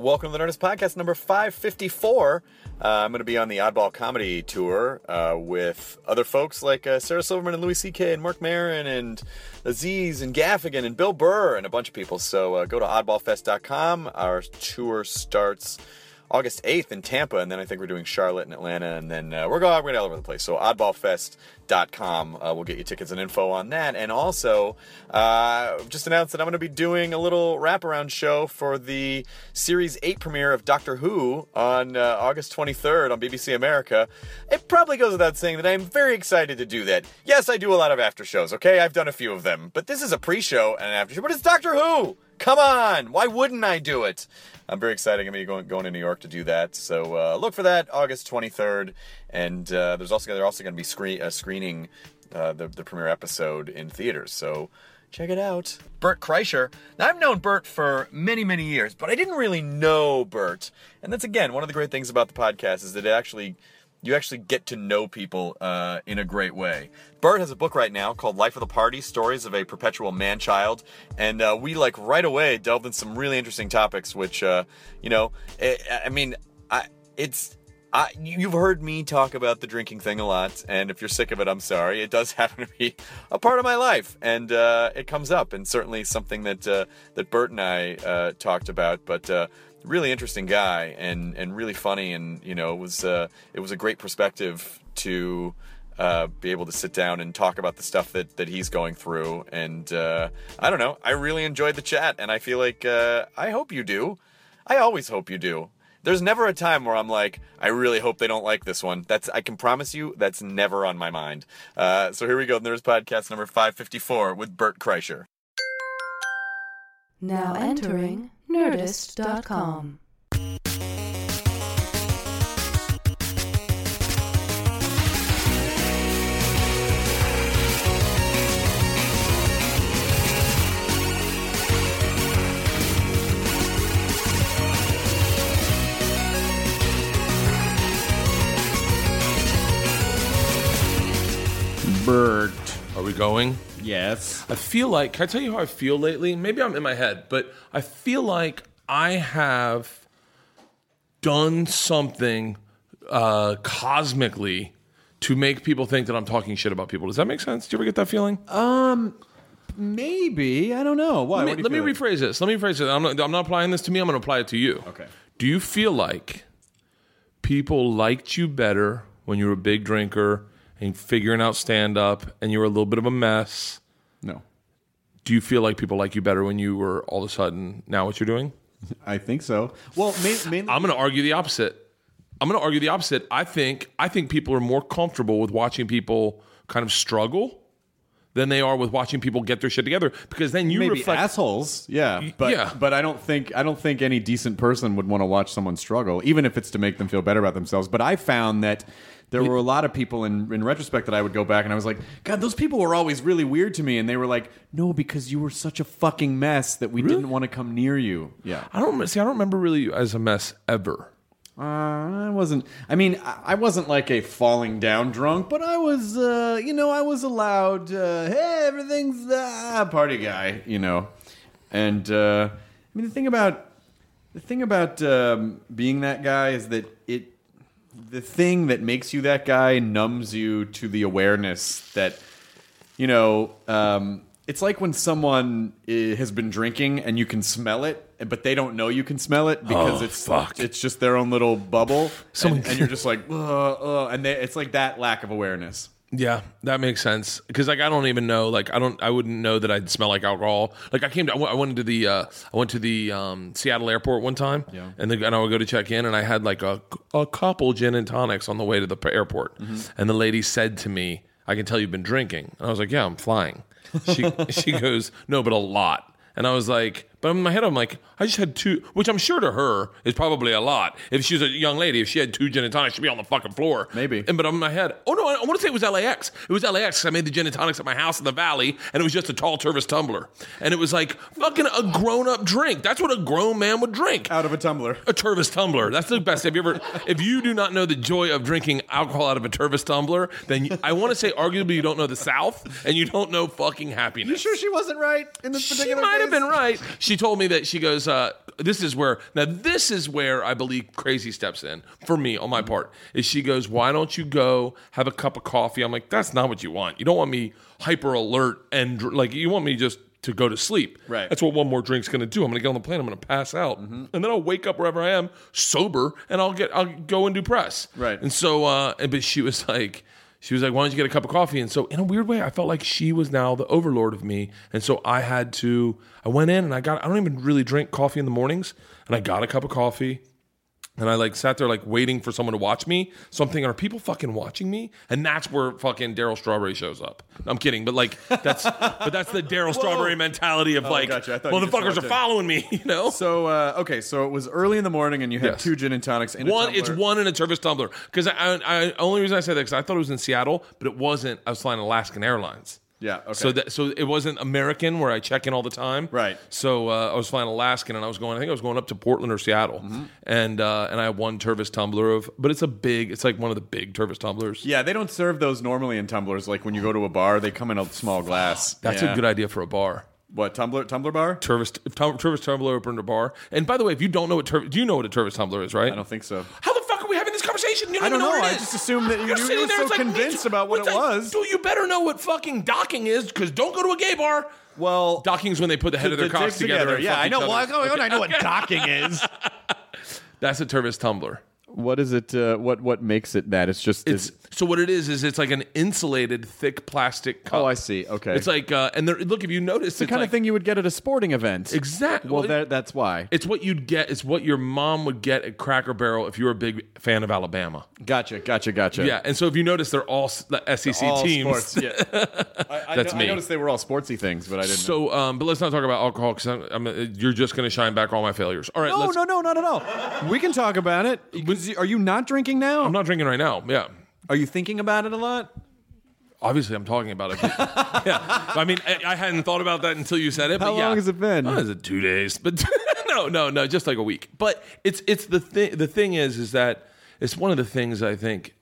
Welcome to the Nerdist Podcast number 554. Uh, I'm going to be on the Oddball Comedy Tour uh, with other folks like uh, Sarah Silverman and Louis C.K. and Marc Maron and Aziz and Gaffigan and Bill Burr and a bunch of people. So uh, go to oddballfest.com. Our tour starts August 8th in Tampa, and then I think we're doing Charlotte and Atlanta, and then uh, we're going, we're going all over the place. So oddballfest.com uh, will get you tickets and info on that. And also, uh, just announced that I'm going to be doing a little wraparound show for the Series 8 premiere of Doctor Who on uh, August 23rd on BBC America. It probably goes without saying that I'm very excited to do that. Yes, I do a lot of after shows, okay? I've done a few of them, but this is a pre-show and an after show, but it's Doctor Who! Come on! Why wouldn't I do it? I'm very excited. I'm going to be going, going to New York to do that. So uh, look for that August 23rd. And uh, there's also they're also going to be screen, uh, screening uh, the, the premiere episode in theaters. So check it out. Bert Kreischer. Now, I've known Bert for many, many years, but I didn't really know Bert. And that's, again, one of the great things about the podcast is that it actually you actually get to know people uh, in a great way. Bert has a book right now called Life of the Party Stories of a Perpetual Man Child. And uh, we, like, right away delved in some really interesting topics, which, uh, you know, it, I mean, I, it's. I, you've heard me talk about the drinking thing a lot, and if you're sick of it, I'm sorry. It does happen to be a part of my life, and uh, it comes up, and certainly something that uh, that Bert and I uh, talked about. But really interesting guy and and really funny and you know it was uh, it was a great perspective to uh, be able to sit down and talk about the stuff that that he's going through and uh, I don't know I really enjoyed the chat and I feel like uh, I hope you do I always hope you do there's never a time where I'm like I really hope they don't like this one. That's I can promise you that's never on my mind. Uh, so here we go there's podcast number 554 with Bert Kreischer. Now entering Nerdist.com. Are we going? Yes. I feel like, can I tell you how I feel lately? Maybe I'm in my head, but I feel like I have done something uh, cosmically to make people think that I'm talking shit about people. Does that make sense? Do you ever get that feeling? Um, maybe. I don't know. Why? Let me, let me rephrase this. Let me rephrase it. I'm not, I'm not applying this to me. I'm going to apply it to you. Okay. Do you feel like people liked you better when you were a big drinker and figuring out stand up and you were a little bit of a mess? No. Do you feel like people like you better when you were all of a sudden now what you're doing? I think so. Well, ma- mainly. I'm going to argue the opposite. I'm going to argue the opposite. I think I think people are more comfortable with watching people kind of struggle than they are with watching people get their shit together because then you maybe reflect assholes. Yeah. But, yeah. But I don't think I don't think any decent person would want to watch someone struggle, even if it's to make them feel better about themselves. But I found that. There were a lot of people in, in retrospect that I would go back and I was like, God, those people were always really weird to me. And they were like, No, because you were such a fucking mess that we didn't want to come near you. Yeah. I don't see. I don't remember really you as a mess ever. Uh, I wasn't. I mean, I I wasn't like a falling down drunk, but I was. Uh, you know, I was allowed. Uh, hey, everything's uh, party guy. You know, and uh, I mean the thing about the thing about um, being that guy is that the thing that makes you that guy numbs you to the awareness that you know um, it's like when someone has been drinking and you can smell it, but they don't know you can smell it because Oh, it's fuck. it's just their own little bubble, Someone- and, and you're just like, uh, uh, and they, it's like that lack of awareness. Yeah, that makes sense. Because like I don't even know. Like I don't. I wouldn't know that I'd smell like alcohol. Like I came. To, I went- I went to the. Uh, I went to the um, Seattle airport one time. Yeah. And, the, and I would go to check in, and I had like a a couple gin and tonics on the way to the airport. And the lady said to me, "I can tell you've been drinking." And I was like, "Yeah, I'm flying." She she goes, "No, but a lot." And I was like, but in my head, I'm like, I just had two, which I'm sure to her is probably a lot. If she was a young lady, if she had two gin and tonics, she'd be on the fucking floor. Maybe. And but in my head, oh no, I, I want to say it was LAX. It was LAX. I made the gin and tonics at my house in the valley, and it was just a tall Tervis tumbler, and it was like fucking a grown up drink. That's what a grown man would drink. Out of a tumbler. A Tervis tumbler. That's the best. Have you ever? If you do not know the joy of drinking alcohol out of a Tervis tumbler, then you, I want to say arguably you don't know the South and you don't know fucking happiness. You sure she wasn't right in this She particular might have been right. She told me that she goes, uh, this is where now this is where I believe crazy steps in for me on my part. Is she goes, why don't you go have a cup of coffee? I'm like, that's not what you want. You don't want me hyper alert and like you want me just to go to sleep. Right. That's what one more drink's going to do. I'm going to get on the plane. I'm going to pass out, and then I'll wake up wherever I am sober, and I'll get I'll go and do press. Right. And so, uh, and- but she was like, she was like, why don't you get a cup of coffee? And so, in a weird way, I felt like she was now the overlord of me. And so I had to, I went in and I got, I don't even really drink coffee in the mornings. And I got a cup of coffee. And I like sat there like waiting for someone to watch me. So I'm thinking, are people fucking watching me? And that's where fucking Darryl Strawberry shows up. I'm kidding, but like that's but that's the Darryl Strawberry mentality of like gotcha. Thought you just motherfuckers are following me, you know? So uh, okay, so it was early in the morning, and you had Yes. two gin and tonics in a One, it's one in a Tervis tumbler. Because I, I, I, only reason I said that because I thought it was in Seattle, but it wasn't. I was flying Alaskan Airlines. Yeah, okay. So that, so it wasn't American where I check in all the time. Right. So uh, I was flying Alaskan, and I was going. I think I was going up to Portland or Seattle, Mm-hmm. and uh, and I had one Tervis tumbler of, but it's a big. It's like one of the big Tervis tumblers. Yeah, they don't serve those normally in tumblers. Like when you go to a bar, they come in a small glass. That's Yeah. a good idea for a bar. What tumbler? Tumbler bar? Tervis, tum, Tervis tumbler opened a bar. And by the way, if you don't know what Tervis, do you know what a Tervis tumbler is? Right. I don't think so. How the this conversation? You don't I don't know. it I just assumed that you- you were so like, convinced about what it was. Dude, you better know what fucking docking is, because don't go to a gay bar. Well, docking is when they put the head of their the cocks together. and Yeah, I know. Well, I know, Okay, I know what docking is. That's a Tervis tumbler. What is it? Uh, what what makes it that? It's just It's so what it is is it's like an insulated, thick plastic cup. Oh, I see. Okay. It's like uh, and there, look if you notice, the it's kind like, of thing you would get at a sporting event. Exactly. Well, that, that's why. It's what you'd get. It's what your mom would get at Cracker Barrel if you were a big fan of Alabama. Gotcha. Gotcha. Gotcha. Yeah, and so if you notice, they're all the SEC All teams. sports. Yeah. I, I, That's I me. noticed they were all sportsy things, but I didn't. know. So, um, but let's not talk about alcohol because I'm, I'm, you're just going to shine back all my failures. All right, no, let's, no, no, not at all. We can talk about it. Was Are you not drinking now? I'm not drinking right now. Yeah, Are you thinking about it a lot? obviously I'm talking about it. but- yeah, I mean, I, I hadn't thought about that until you said it. How but yeah. long has it been? Oh, is it two days? But no, no, no, just like a week. But it's it's the thing. The thing is, is that it's one of the things I think.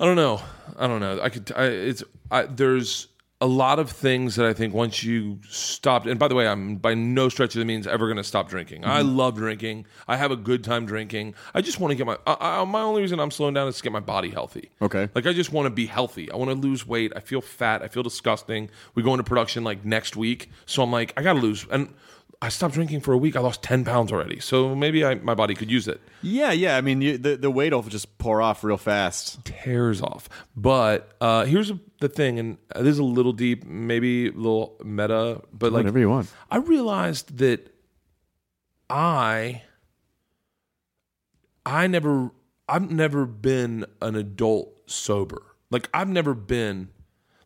I don't know. I don't know. I could. I, it's. I, there's a lot of things that I think once you stop. And by the way, I'm by no stretch of the means ever going to stop drinking. I Mm-hmm. love drinking. I have a good time drinking. I just want to get my. I, I, my only reason I'm slowing down is to get my body healthy. Okay. Like I just want to be healthy. I want to lose weight. I feel fat. I feel disgusting. We go into production like next week, so I'm like, I got to lose. And I stopped drinking for a week. I lost ten pounds already. So maybe I, my body could use it. Yeah, yeah. I mean, you, the the weight will just pour off real fast. Tears off. But uh, here's the thing, and this is a little deep, maybe a little meta, but like Whatever you want. I realized that I I never I've never been an adult sober. Like I've never been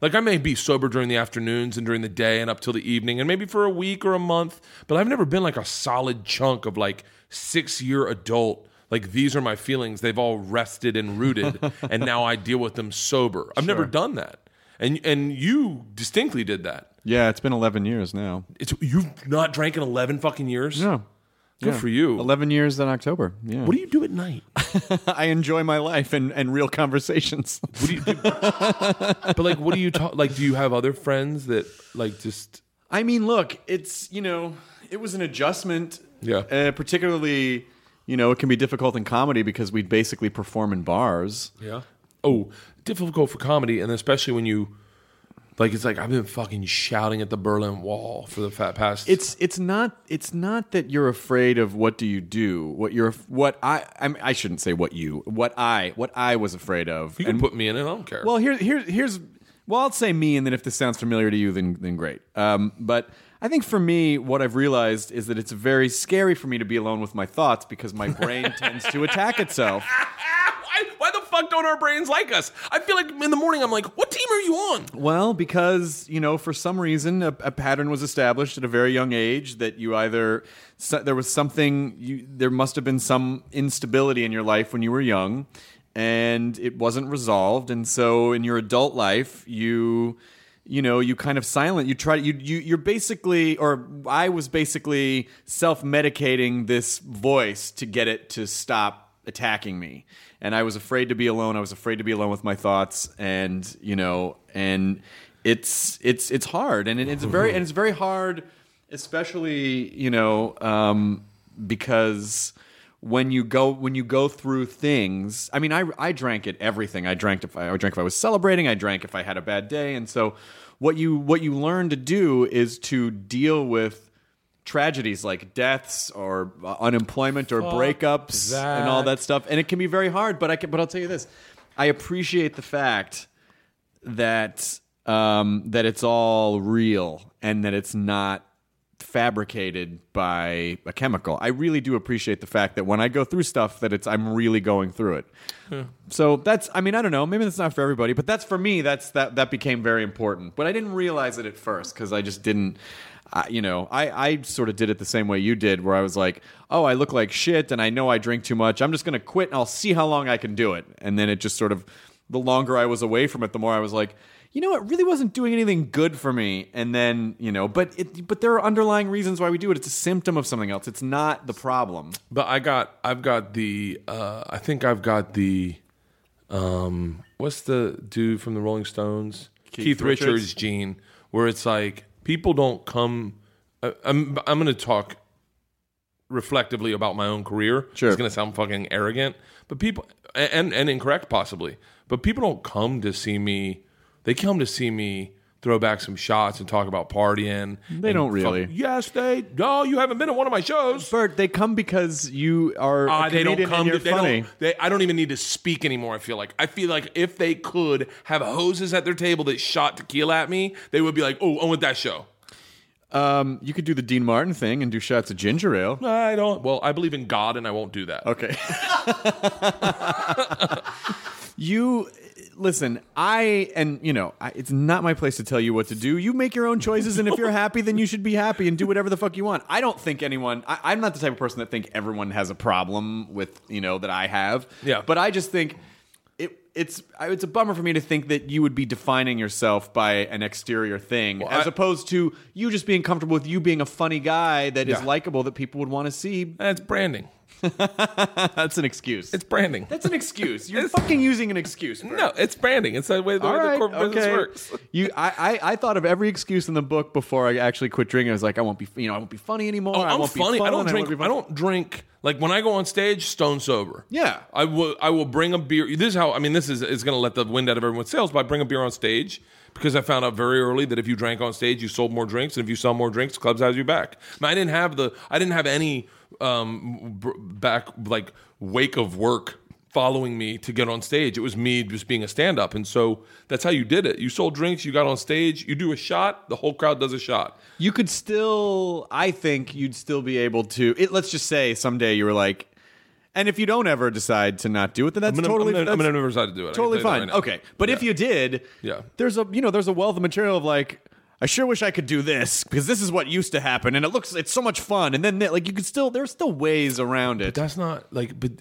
like I may be sober during the afternoons and during the day and up till the evening and maybe for a week or a month, but I've never been like a solid chunk of like 6-year adult like these are my feelings. They've all rested and rooted and now I deal with them sober. I've never done that. And and you distinctly did that. Yeah, it's been 11 years now. It's you've not drank in eleven fucking years. No. Good Yeah. for you. 11 years in October. Yeah. What do you do at night? I enjoy my life and, and real conversations. What do you do? but like, what do you talk? Like, do you have other friends that like just? I mean, look, it's, you know, it was an adjustment. Yeah. Uh, particularly, you know, it can be difficult in comedy because we basically perform in bars. Yeah. Oh, difficult for comedy, and especially when you Like it's like I've been fucking shouting at the Berlin Wall for the fat past. It's it's not it's not that you're afraid of what do you do. What you're what I I, mean, I shouldn't say what you what I what I was afraid of. you can put me in it. I don't care. Well, here, here, here's. Well, I'll say me, and then if this sounds familiar to you, then then great. Um, but I think for me, what I've realized is that it's very scary for me to be alone with my thoughts because my brain tends to attack itself. Fuck don't our brains like us? I feel like in the morning I'm like, what team are you on? Well, because you know, for some reason, a, a pattern was established at a very young age that you either so, there was something you there must have been some instability in your life when you were young, and it wasn't resolved, and so in your adult life, you you know you kind of silent you try you, you you're basically or i was basically self-medicating this voice to get it to stop attacking me and i was afraid to be alone. I was afraid to be alone with my thoughts and you know and it's it's it's hard. And it, it's very and it's very hard especially you know um, because when you go when you go through things i mean i i drank at everything. I drank if I, I drank if i was celebrating. I drank if i had a bad day. And so what you what you learn to do is to deal with tragedies like deaths or uh, unemployment or Fuck breakups and all that. that stuff and it can be very hard but i can but i'll tell you this i appreciate the fact that um, that it's all real and that it's not fabricated by a chemical. I really do appreciate the fact that when I go through stuff that it's I'm really going through it. So that's I mean I don't know, maybe that's not for everybody, but that's for me that's that that became very important. But I didn't realize it at first cuz I just didn't I you know, I, I sort of did it the same way you did, where I was like, "Oh, I look like shit, and I know I drink too much. I'm just gonna quit, and I'll see how long I can do it." And then it just sort of, the longer I was away from it, the more I was like, you know, it really wasn't doing anything good for me. And then, you know, but it, but there are underlying reasons why we do it. It's a symptom of something else. It's not the problem. But I got, I've got the, uh, I think I've got the, um, what's the dude from the Rolling Stones? Keith, Richards? Richards. gene, where it's like people don't come. I, I'm, I'm going to talk reflectively about my own career. Sure. It's going to sound fucking arrogant, but people, and, and incorrect possibly, but people don't come to see me. They come to see me throw back some shots and talk about partying. They don't really. fuck- yes, they. No, you haven't been to one of my shows. Bert, they come because you are a they don't come. to, they funny. don't. They, I don't even need to speak anymore. I feel like. I feel like if they could have hoses at their table that shot tequila at me, they would be like, "Oh, I want that show." Um, you could do the Dean Martin thing and do shots of ginger ale. I don't. Well, I believe in God, and I won't do that. Okay. you listen. I and you know I, it's not my place to tell you what to do. You make your own choices, and if you're happy, then you should be happy and do whatever the fuck you want. I don't think anyone. I, I'm not the type of person that think everyone has a problem with you know that I have. Yeah. But I just think. It, it's it's a bummer for me to think that you would be defining yourself by an exterior thing, as I- opposed to you just being comfortable with you being a funny guy that is Yeah. likable that people would want to see. That's branding. That's an excuse. It's branding. That's an excuse. You're fucking using an excuse. Bert. no, it's branding. It's the way the, way right, the corporate business works. You, I, I, I thought of every excuse in the book before I actually quit drinking. I was like, I won't be, you know, I won't be funny anymore. Oh, I I'm won't funny. Be fun, I don't drink. be I don't drink. Like when I go on stage, stone sober. Yeah. I will. I will bring a beer. This is how. I mean, this is is going to let the wind out of everyone's sails. But I bring a beer on stage because I found out very early that if you drank on stage, you sold more drinks, and if you sell more drinks, clubs has you back. And I didn't have the. I didn't have any um back like wake of work following me to get on stage. It was me just being a stand up. And so that's how you did it. You sold drinks, you got on stage, you do a shot, the whole crowd does a shot. You could still, I think you'd still be able to. It, let's just say someday you were like, and if you don't ever decide to not do it, then that's I'm gonna, totally, I'm gonna, never decide to do it. Totally tell you that fine. right okay, but if you did, Yeah. there's a, you know, there's a wealth of material of like. I sure wish I could do this because this is what used to happen, and it looks it's so much fun. And then like you could still there's still ways around it. That's not like, but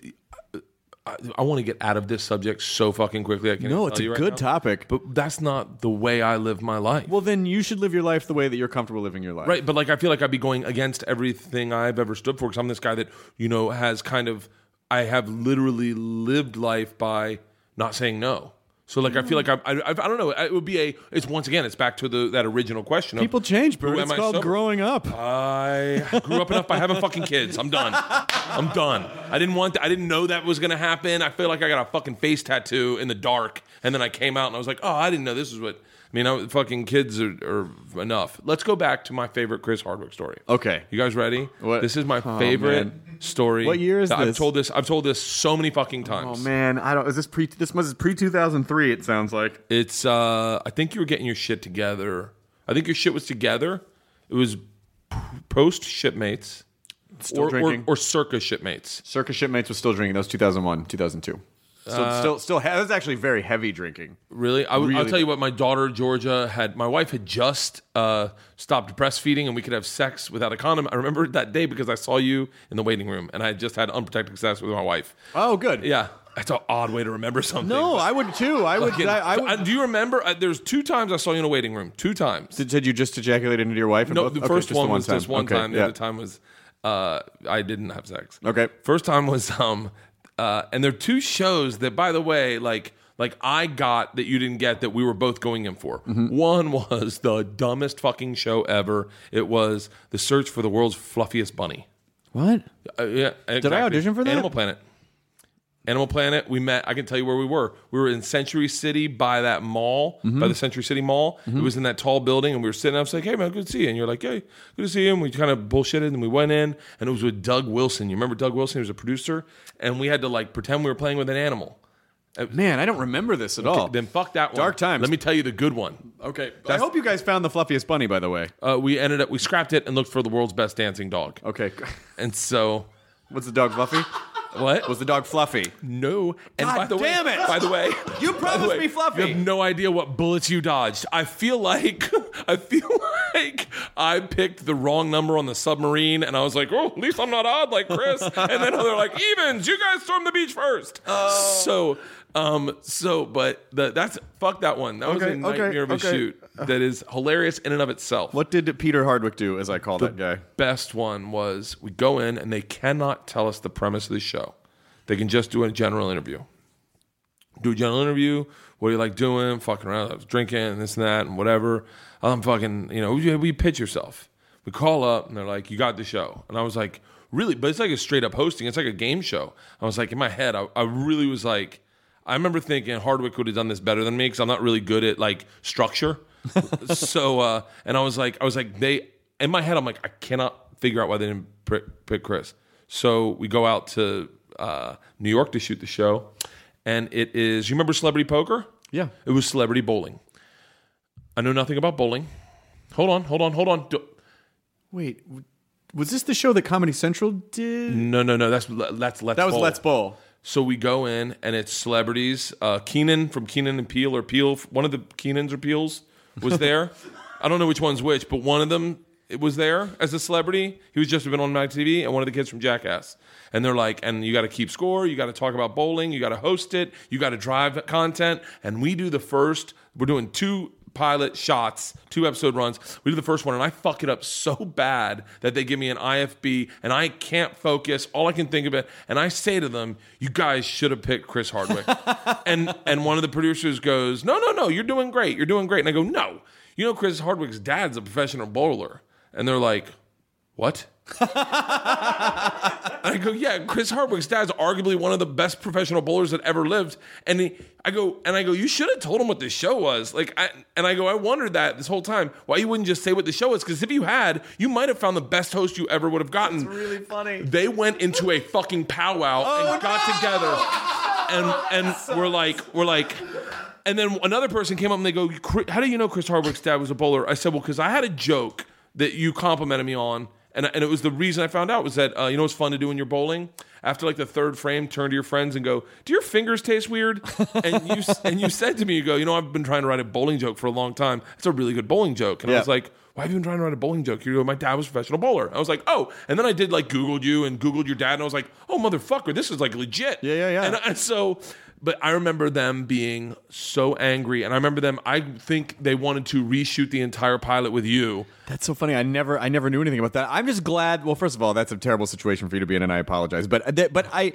I, I want to get out of this subject so fucking quickly. I can't No, it's a right good now. topic. but that's not the way I live my life. Well, then you should live your life the way that you're comfortable living your life. right, but like I feel like I'd be going against everything I've ever stood for because I'm this guy that you know has kind of I have literally lived life by not saying no. So like I feel like mm. I, I I don't know it would be a it's once again it's back to the that original question of People change, who Bert. am It's I called sober? growing up. I grew up enough by having fucking kids. I'm done. I'm done. I didn't want. I didn't know that was gonna happen. I feel like I got a fucking face tattoo in the dark, and then I came out and I was like, oh, I didn't know this is what mean, I mean, fucking kids are, are, enough. Let's go back to my favorite Chris Hardwick story. Okay, you guys ready? What? This is my oh, favorite man. story. What year is this? I've told this. I've told this so many fucking times. Oh man, I don't. Is this pre? This must pre 2003. It sounds like it's. uh I think you were getting your shit together. I think your shit was together. It was post shipmates. Still or, drinking. Or, or circus shipmates. Circus shipmates was still drinking. That was 2001, 2002. Still, Uh, still, still. That was actually very heavy drinking. Really? I, will Really? tell you what. My daughter Georgia had. My wife had just uh, stopped breastfeeding, and we could have sex without a condom. I remember that day because I saw you in the waiting room, and I had just had unprotected sex with my wife. Oh, good. Yeah, that's an odd way to remember something. No, I would too. I would. Fucking- I, I would. do you remember? Uh, there's two times I saw you in a waiting room. Two times. did, did you just ejaculate into your wife? No, both? the Okay, first just one the was just one Okay, time. The yeah. other time was uh, I didn't have sex. Okay. First time was um, uh, and there are two shows that, by the way, like like I got that you didn't get that we were both going in for. Mm-hmm. One was the dumbest fucking show ever. It was the search for the world's fluffiest bunny. What? Uh, yeah, exactly. Did I audition for that? Animal Planet. Animal Planet. We met. I can tell you where we were. We were in Century City by that mall, Mm-hmm. by the Century City Mall. It was in that tall building, and we were sitting. I was like, "Hey man, good to see you." And you're like, "Hey, good to see you." And we kind of bullshitted, and we went in, and it was with Doug Wilson. You remember Doug Wilson? He was a producer, and we had to like pretend we were playing with an animal. Man, I don't remember this at all. Then fuck that one. Dark times. Let me tell you the good one. Okay. I hope you guys found the fluffiest bunny. By the way. Uh, we ended up we scrapped it and looked for the world's best dancing dog. Okay. And so what's the dog fluffy? What Was the dog fluffy? No. And God by the damn way, it! by the way, You promised way, me fluffy. You have no idea what bullets you dodged. I feel like I feel like I picked the wrong number on the submarine, and I was like, "Oh, at least I'm not odd like Chris." and then they're like, "Evens, you guys storm the beach first. Oh. So, um, so, but the, that's fuck that one. That was Okay, a okay, nightmare of a okay. shoot. That is hilarious in and of itself. What did Peter Hardwick do, as I call that guy? best one was we go in and they cannot tell us the premise of the show. They can just do a general interview. Do a general interview. What are you like doing? Fucking around, I was drinking and this and that and whatever. I'm fucking, you know, we, we pitch yourself. We call up and they're like, you got the show. And I was like, really? But it's like a straight up hosting. It's like a game show. I was like, in my head, I, I really was like, I remember thinking Hardwick would have done this better than me because I'm not really good at like structure. So, uh, and I was like, I was like, they, in my head, I'm like, I cannot figure out why they didn't pick, Chris. So we go out to uh, New York to shoot the show. And it is, you remember Celebrity Poker? Yeah. It was Celebrity Bowling. I know nothing about bowling. Hold on, hold on, hold on. Do- Wait, was this the show that Comedy Central did? no, no, no. That's that's Let's That was Bowl. Let's Bowl. So we go in and it's celebrities. Uh, Keenan from Keenan and Peele or Peele, one of the Keenans or Peeles was there. I don't know which one's which, but one of them it was there as a celebrity. He was just been on my TV, and one of the kids from Jackass. And they're like, and you got to keep score. You got to talk about bowling. You got to host it. You got to drive content. And we do the first. We're doing two pilot shots, two episode runs. We do the first one, and I fuck it up so bad that they give me an IFB, and I can't focus. All I can think of it, and I say to them, "You guys should have picked Chris Hardwick." and and one of the producers goes, "No, no, no, you're doing great. You're doing great." And I go, "No, you know Chris Hardwick's dad's a professional bowler," and they're like, "What?" And I go, yeah, Chris Hardwick's dad's arguably one of the best professional bowlers that ever lived. And he, I go, and I go, you should have told him what the show was. Like, I, and I go, I wondered that this whole time why you wouldn't just say what the show was. Because if you had, you might have found the best host you ever would have gotten. That's really funny. They went into a fucking powwow and oh, got together, and and we're like, we're like. And then another person came up and they go, "How do you know Chris Hardwick's dad was a bowler?" I said, "Well, because I had a joke that you complimented me on, and and it was the reason I found out was that uh, you know what's fun to do when you're bowling. After like the third frame, turn to your friends and go, "Do your fingers taste weird?" And you and you said to me, "You go, you know, I've been trying to write a bowling joke for a long time. It's a really good bowling joke." And I was like. Why have you been trying to write a bowling joke? You go, my dad was a professional bowler. I was like, oh. And then I did like Googled you and Googled your dad, and I was like, oh, motherfucker, this is like legit. Yeah, yeah, yeah. And, and so, but I remember them being so angry, and I remember them. I think they wanted to reshoot the entire pilot with you. That's so funny. I never, I never knew anything about that. I'm just glad. Well, first of all, that's a terrible situation for you to be in, and I apologize. But, uh, but I,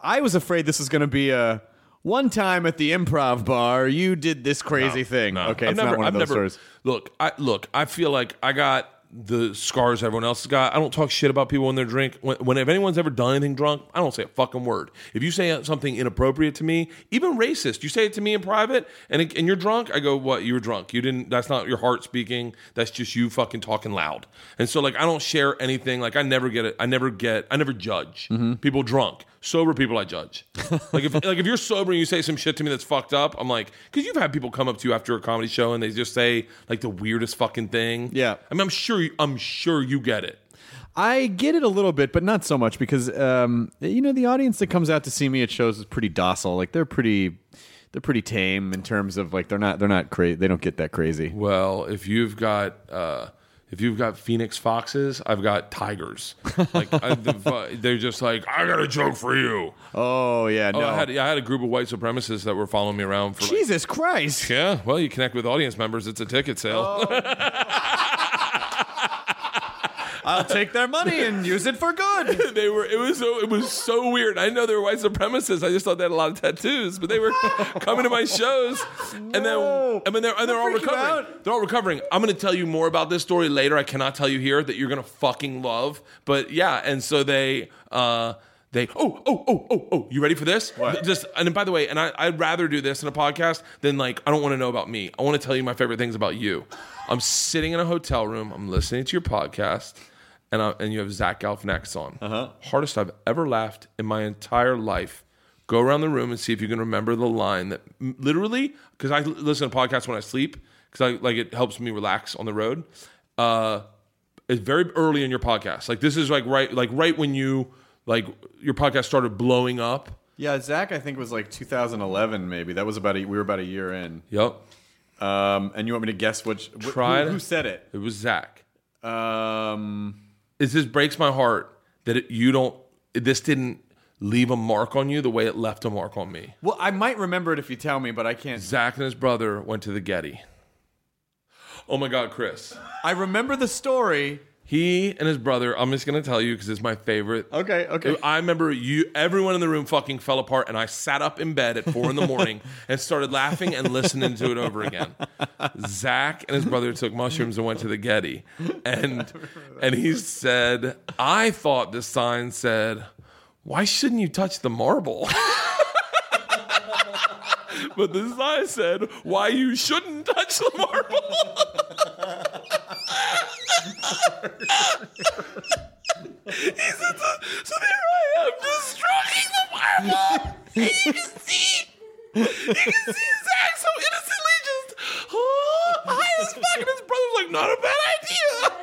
I was afraid this was going to be a one time at the improv bar. You did this crazy thing. No. Okay, I've it's never, not one I've of those never, stories. Look, I look. I feel like I got the scars everyone else has got. I don't talk shit about people when they're drink. When, when if anyone's ever done anything drunk, I don't say a fucking word. If you say something inappropriate to me, even racist, you say it to me in private, and it, and you're drunk, I go, "What? You were drunk. You didn't. That's not your heart speaking. That's just you fucking talking loud." And so, like, I don't share anything. Like, I never get it. I never get. I never judge mm-hmm. people drunk. Sober people, I judge. like if like if you're sober and you say some shit to me that's fucked up, I'm like, because you've had people come up to you after a comedy show and they just say like the weirdest fucking thing. Yeah. I mean, I'm sure. You, I'm sure you get it. I get it a little bit, but not so much because um, you know the audience that comes out to see me at shows is pretty docile. Like they're pretty, they're pretty tame in terms of like they're not they're not crazy. They don't get that crazy. Well, if you've got uh, if you've got Phoenix foxes, I've got tigers. Like I, they're just like, I got a joke for you. Oh yeah, no. Oh, I had I had a group of white supremacists that were following me around for like, Jesus Christ! yeah. Well, you connect with audience members. It's a ticket sale. Oh. I'll take their money and use it for good. they were it was so it was so weird. I know they were white supremacists. I just thought they had a lot of tattoos, but they were coming to my shows, and then and then they're and they're all recovering. They're all recovering. I'm going to tell you more about this story later. I cannot tell you here that you're going to fucking love. But yeah, and so they. uh they oh oh oh oh oh you ready for this What? just and by the way and I, I'd rather do this in a podcast than like I don't want to know about me I want to tell you my favorite things about you I'm sitting in a hotel room I'm listening to your podcast and I, and you have Zach Galifianakis on uh-huh. hardest I've ever laughed in my entire life go around the room and see if you can remember the line that literally because I listen to podcasts when I sleep because I like it helps me relax on the road uh it's very early in your podcast like this is like right like right when you like your podcast started blowing up Yeah, Zach, I think was like 2011, maybe. That was about a, we were about a year in. yep Um, and you want me to guess which? wh- Try who, who said it? it was Zach Um, it just breaks my heart that it, you don't this didn't leave a mark on you the way it left a mark on me well, I might remember it if you tell me, but I can't. Zach and his brother went to the Getty oh my god Chris I remember the story. He and his brother i'm just gonna tell you because it's my favorite Okay, okay. I remember you. Everyone in the room fucking fell apart, and I sat up in bed at four in the morning and started laughing and listening to it over again. Zach and his brother took mushrooms and went to the Getty, and and he said, "I thought the sign said, why shouldn't you touch the marble?" But the sign said, "Why you shouldn't touch the marble." He said, so, there I am, just stroking the marble. And you can see, you can see Zach so innocently just, oh, high as fuck. And his brother's like, not a bad idea.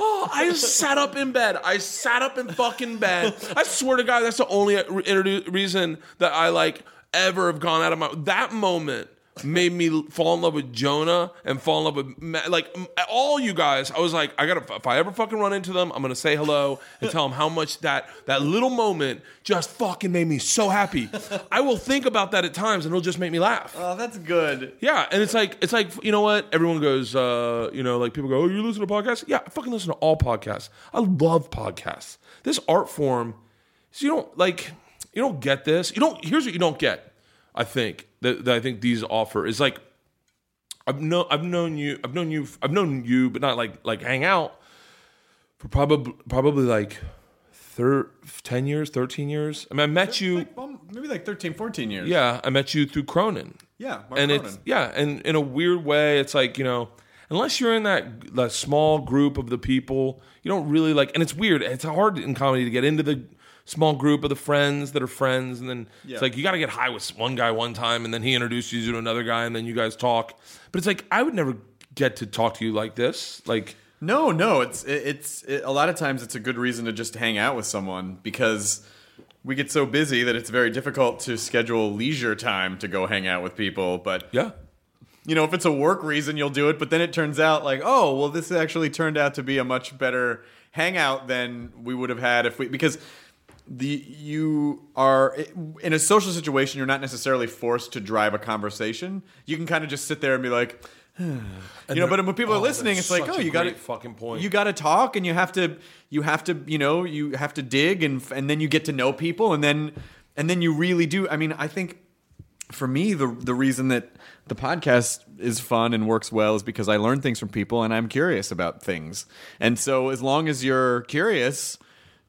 Oh, I sat up in bed. I sat up in fucking bed. I swear to God, that's the only re- reason that I like ever have gone out of my. That moment made me fall in love with Jonah and fall in love with Ma- like all you guys. I was like, I gotta. If I ever fucking run into them, I'm gonna say hello and tell them how much that that little moment just fucking made me so happy. I will think about that at times, and it'll just make me laugh. Oh, that's good. Yeah, and it's like it's like you know what everyone goes, uh, you know, like people go, "Oh, you listen to podcasts?" Yeah, I fucking listen to all podcasts. I love podcasts. This art form, so you don't like, you don't get this. You don't. Here's what you don't get. I think that, that I think these offer is like, I've known I've known you I've known you I've known you, but not like like hang out for probably probably like. Thir- 10 years 13 years i mean i met you Like, well, maybe like 13, 14 years. yeah i met you through cronin Yeah, Mark and Cronin. it's yeah, and in a weird way, it's like you know, unless you're in that that small group of the people, you don't really like. And it's weird. It's hard in comedy to get into the small group of the friends that are friends, and then Yeah. it's like you got to get high with one guy one time, and then he introduces you to another guy, and then you guys talk. But it's like I would never get to talk to you like this. Like No, no, it's it, it's it, a lot of times it's a good reason to just hang out with someone because we get so busy that it's very difficult to schedule leisure time to go hang out with people. But yeah, you know, if it's a work reason, you'll do it. But then it turns out like, oh, well, this actually turned out to be a much better hangout than we would have had if we because the you are in a social situation. You're not necessarily forced to drive a conversation. You can kind of just sit there and be like. you know, but when people are oh, listening, it's like, oh, you got to fucking point. You got to talk, and you have to, you have to, you know, you have to dig, and and then you get to know people, and then and then you really do. I mean, I think for me, the the reason that the podcast is fun and works well is because I learn things from people and I'm curious about things. And so, as long as you're curious,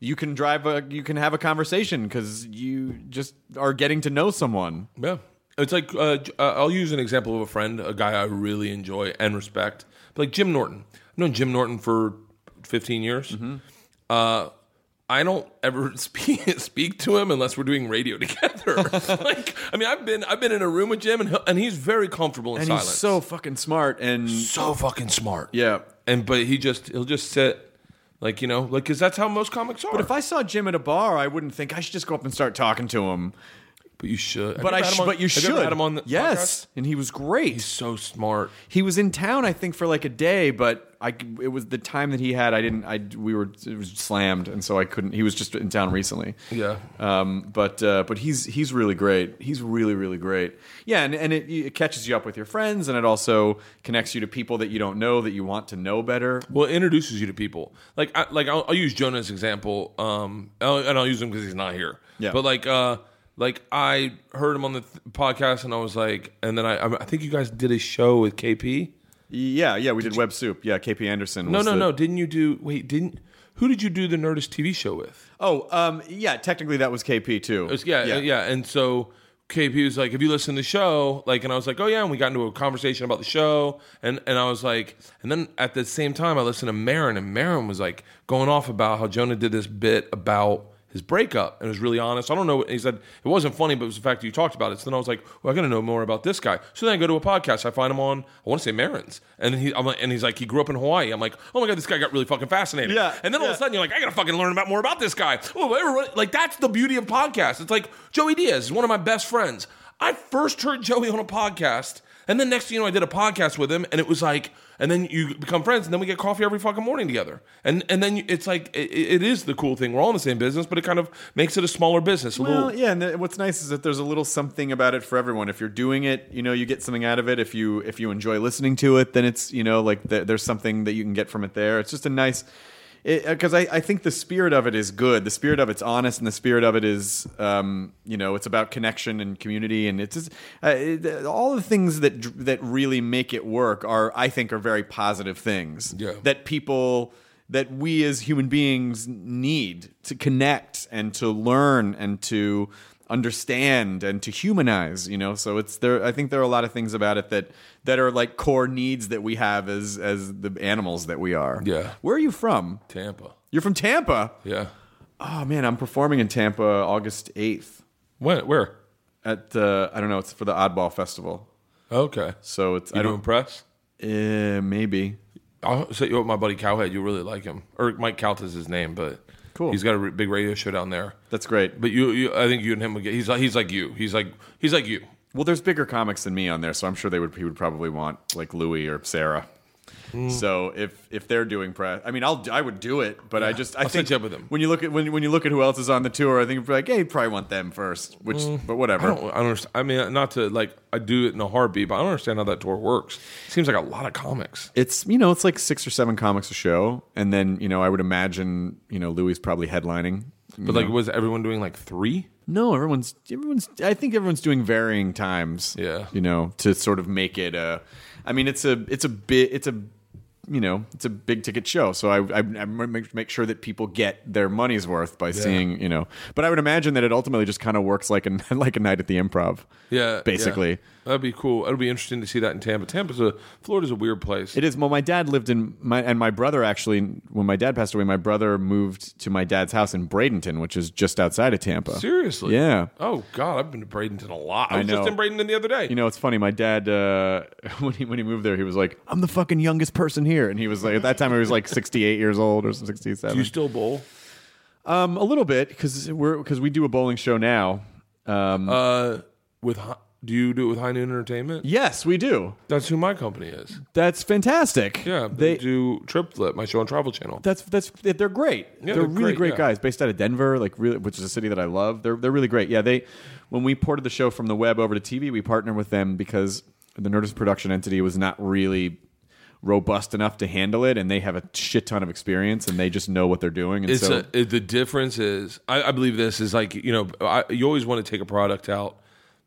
you can drive a you can have a conversation because you just are getting to know someone. Yeah. It's like uh, uh, I'll use an example of a friend, a guy I really enjoy and respect, like Jim Norton. I've known Jim Norton for 15 years. Uh, I don't ever speak speak to him unless we're doing radio together. like, I mean, I've been I've been in a room with Jim, and and he's very comfortable in And silence. he's so fucking smart and so fucking smart. yeah. And but he just he'll just sit, like you know, like because that's how most comics are. But if I saw Jim at a bar, I wouldn't think I should just go up and start talking to him. But you should. But you I sh- on- but you have should. ever had him on the yes, and he was great. He's so smart. He was in town, I think, for like a day, but I it was the time that he had. I didn't. I we were it was slammed, and so I couldn't. He was just in town recently. Yeah. Um. But uh, but he's he's really great. He's really really great. Yeah, and and it, it catches you up with your friends, and it also connects you to people that you don't know that you want to know better. Well, it introduces you to people. Like, I, like I'll, I'll use Jonah as example, um, I'll- and I'll use him because he's not here. Yeah. But like, uh, like I heard him on the th- podcast, and I was like, and then I, I think you guys did a show with KP. Yeah, yeah. We did Web Soup. Yeah, KP Anderson. No, no, the- no. Didn't you do? Wait, didn't? Who did you do the Nerdist TV show with? Oh, um, yeah. Technically, that was KP too. Was, yeah, yeah, yeah. And so KP was like, "Have you listened to the show?" Like, and I was like, "Oh yeah." And we got into a conversation about the show, and and I was like, and then at the same time, I listened to Maron, and Maron was like going off about how Jonah did this bit about his breakup and was really honest. I don't know. He said it wasn't funny, but it was the fact that you talked about it. So then I was like, well, I got to know more about this guy. So then I go to a podcast. I find him on. I want to say Maron's, and he, I'm like, and he's like, he grew up in Hawaii. I'm like, oh my god, this guy got really fucking fascinated. Yeah, And then all of a sudden you're like, I gotta fucking learn about more about this guy. Oh, everyone, like that's the beauty of podcasts. It's like Joey Diaz is one of my best friends. I first heard Joey on a podcast, and then next thing you know, I did a podcast with him, and it was like, and then you become friends, and then we get coffee every fucking morning together, and and then it's like it, it is the cool thing. We're all in the same business, but it kind of makes it a smaller business. A Well, little, yeah, and what's nice is that there's a little something about it for everyone. If you're doing it, you know, you get something out of it. If you if you enjoy listening to it, then it's you know like th- there's something that you can get from it there. It's just a nice because I, I think the spirit of it is good. The spirit of it's honest, and the spirit of it is um, you know it's about connection and community, and it's just, uh, it, all the things that that really make it work are I think are very positive things Yeah. that people that we as human beings need to connect and to learn and to understand and to humanize you know so it's there i think there are a lot of things about it that that are like core needs that we have as as the animals that we are Yeah. where are you from Tampa. you're from tampa Yeah. oh man i'm performing in tampa august 8th When? Where? at uh, i don't know it's for the oddball festival Okay. so it's You i don't press? uh, maybe I'll set you up with my buddy Cowhead. You really like him, or Mike Calt is his name, but Cool. He's got a big radio show down there. that's great But you, you, I think you and him would get. He's like, he's like you. He's like, he's like you. Well, there's bigger comics than me on there, so I'm sure they would he would probably want like Louis or Sarah. Hmm. So if if they're doing press, I mean, I'll I would do it, but I just I I'll think set you up with them. when you look at when when you look at who else is on the tour, I think like, hey, you probably want them first. Which, but I whatever. don't, I don't understand. I mean, not to like, I do it in a heartbeat, but I don't understand how that tour works. It seems like a lot of comics. It's you know it's like six or seven comics a show, and then you know I would imagine you know Louis probably headlining. But like, know. was everyone doing like three? No, everyone's everyone's. I think everyone's doing varying times. Yeah. you know, to sort of make it a. I mean, it's a it's a bit it's a you know it's a big ticket show, so I I, I make make sure that people get their money's worth by seeing you know. But I would imagine that it ultimately just kind of works like a like a night at the Improv. Yeah, basically. yeah. That'd be cool. It'd be interesting to see that in Tampa. Tampa's a Florida's a weird place. It is. Well, my dad lived in my and my brother actually. When my dad passed away, my brother moved to my dad's house in Bradenton, which is just outside of Tampa. Seriously? Yeah. Oh God, I've been to Bradenton a lot. I I was just in Bradenton the other day. You know, it's funny. My dad, uh, when he when he moved there, he was like, "I'm the fucking youngest person here," and he was like, at that time, he was like 68 years old or 67. do you still bowl? um, a little bit because we're because we do a bowling show now. Um, Uh, with do you do it with High Noon Entertainment? yes, we do. That's who my company is. That's fantastic. Yeah, they, they. do Trip Flip, my show on Travel Channel. That's that's they're great. Yeah, they're, they're really great, great, yeah. guys, based out of Denver, like really, which is a city that I love. They're they're really great. Yeah, they when we ported the show from the web over to TV, we partnered with them because the Nerdist production entity was not really robust enough to handle it, and they have a shit ton of experience, and they just know what they're doing. And It's so a, the difference is I, I believe this is like you know I, you always want to take a product out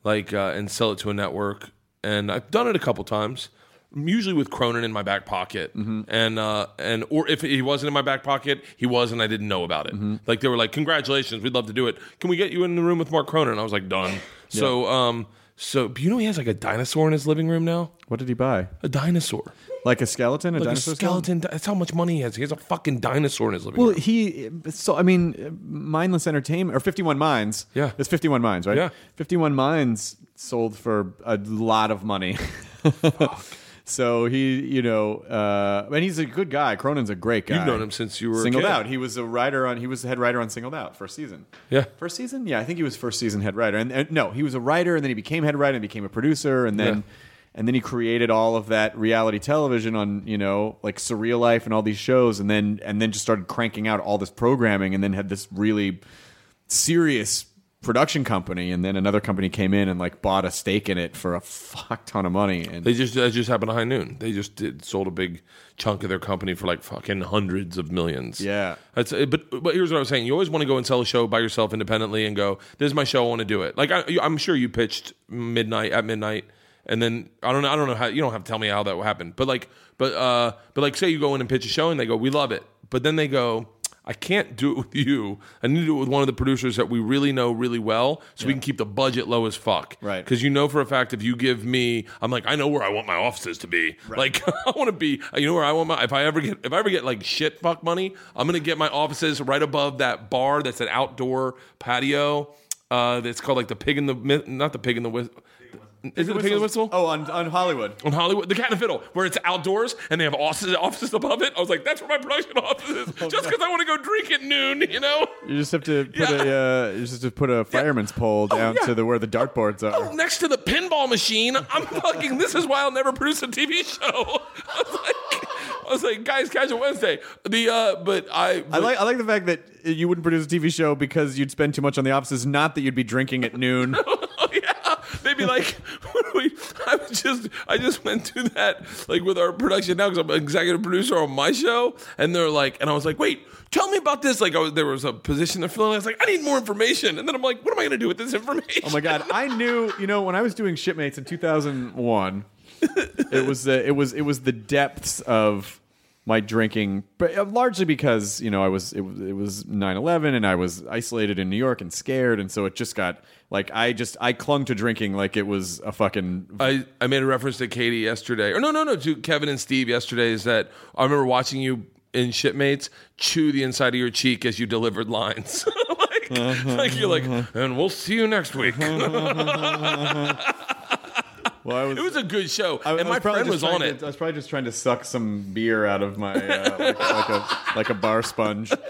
like uh, and sell it to a network. And I've done it a couple times, usually with Cronin in my back pocket. And uh, and or if he wasn't in my back pocket, he was, and I didn't know about it. Like they were like, "Congratulations, we'd love to do it. Can we get you in the room with Mark Cronin?" And I was like, "Done." So um, so but you know he has like a dinosaur in his living room now. What did he buy? A dinosaur. Like a skeleton? A Like dinosaur a skeleton. That's how much money he has. He has a fucking dinosaur in his living Well, room. Well, he so I mean, mindless entertainment or Fifty One Minds. Yeah. it's Fifty One Minds, right? Yeah. Fifty One Minds sold for a lot of money. so he, you know, uh, and he's a good guy. Cronin's a great guy. You've known him since you were a singled out. He was a writer on. He was the head writer on Singled Out first season. Yeah. first season. Yeah, I think he was first season head writer. And, and no, he was a writer, and then he became head writer, and became a producer, and then. Yeah. And then he created all of that reality television on, you know, like Surreal Life and all these shows, and then and then just started cranking out all this programming, and then had this really serious production company, and then another company came in and like bought a stake in it for a fuck ton of money. And They just that just happened to High Noon. They just did, sold a big chunk of their company for like fucking hundreds of millions. Yeah. that's but but here's what I was saying. You always want to go and sell a show by yourself independently and go, "This is my show. I want to do it." Like I, I'm sure you pitched midnight at midnight, and then I don't know. I don't know how you don't have to tell me how that happened, but like but uh but like say you go in and pitch a show and they go, "We love it," but then they go. I can't do it with you. I need to do it with one of the producers that we really know really well, so we can keep the budget low as fuck. Right. Because you know for a fact if you give me, I'm like, I know where I want my offices to be. Like I want to be, you know where I want my. If I ever get, if I ever get like shit fuck money, I'm gonna get my offices right above that bar that's an outdoor patio. Uh, that's called like the pig in the not the pig in the. Is it the pig in the whistle? Oh, on on Hollywood. On Hollywood, the Cat and the Fiddle, where it's outdoors and they have offices, offices above it. I was like, that's where my production office is, Oh, just because I want to go drink at noon, you know. You just have to put a uh, you just have to put a fireman's pole down yeah. to the where the dartboards are. Oh, next to the pinball machine. I'm fucking. This is why I'll never produce a TV show. I was like, I was like, guys, Casual Wednesday. The uh, but I, I like I like the fact that you wouldn't produce a TV show because you'd spend too much on the offices, not that you'd be drinking at noon. Be like, we? I was just, I just went through that like with our production now because I'm an executive producer on my show, and they're like, and I was like, wait, tell me about this. Like, I was, there was a position they're filling. I was like, I need more information, and then I'm like, what am I going to do with this information? Oh my god, I knew. You know, when I was doing Shipmates in 2001, it was uh, it was it was the depths of my drinking, but uh, largely because you know I was it, was- it was 9/11 and I was isolated in New York and scared, and so it just got like I just I clung to drinking like it was a fucking I, I made a reference to Katie yesterday, or no, no, no, to Kevin and Steve yesterday. Is that I remember watching you in Shipmates chew the inside of your cheek as you delivered lines. like, like you're like, and we'll see you next week. well, I was. it was a good show, I- I and my friend was on trying it. I was probably just trying to suck some beer out of my uh, like, like a like a bar sponge.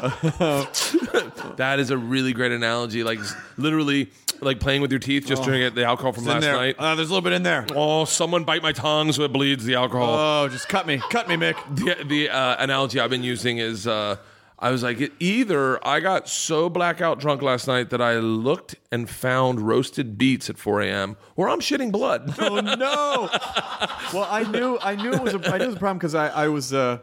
That is a really great analogy. Like literally, like playing with your teeth, just to get the alcohol from Oh. It's last there. night. Uh, there's a little bit in there. Oh, someone bite my tongue so it bleeds the alcohol. Oh, just cut me, cut me, Mick. the the uh, analogy I've been using is uh, I was like, either I got so blackout drunk last night that I looked and found roasted beets at 4 a.m., or I'm shitting blood. Oh no! well, I knew I knew it was a, I knew it was a problem because I I was uh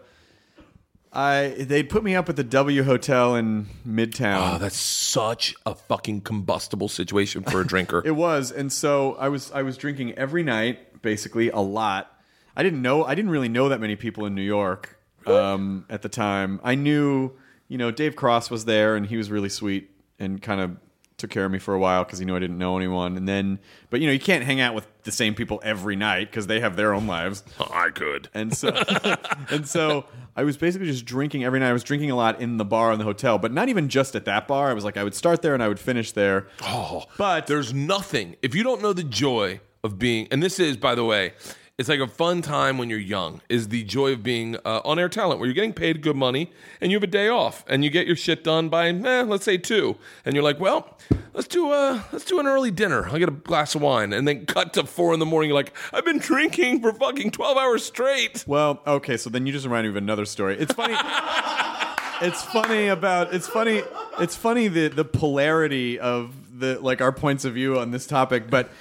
I they put me up at the W Hotel in Midtown. Oh, that's such a fucking combustible situation for a drinker. It was, and so I was I was drinking every night, basically a lot. I didn't know I didn't really know that many people in New York um, at the time. I knew, you know, Dave Cross was there, and he was really sweet and kind of took care of me for a while because he knew I didn't know anyone. And then, but you know, you can't hang out with the same people every night because they have their own lives. I could. And so, and so I was basically just drinking every night. I was drinking a lot in the bar in the hotel, but not even just at that bar. I was like, I would start there and I would finish there. Oh, But- there's nothing. If you don't know the joy of being, and this is, by the way, it's like a fun time when you're young. Is the joy of being uh, on air talent, where you're getting paid good money and you have a day off and you get your shit done by, eh, let's say two, and you're like, well, let's do a let's do an early dinner. I'll get a glass of wine, and then cut to four in the morning. You're like, I've been drinking for fucking twelve hours straight. Well, okay, so then you just reminded me of another story. It's funny. it's funny about it's funny it's funny the the polarity of the like our points of view on this topic. But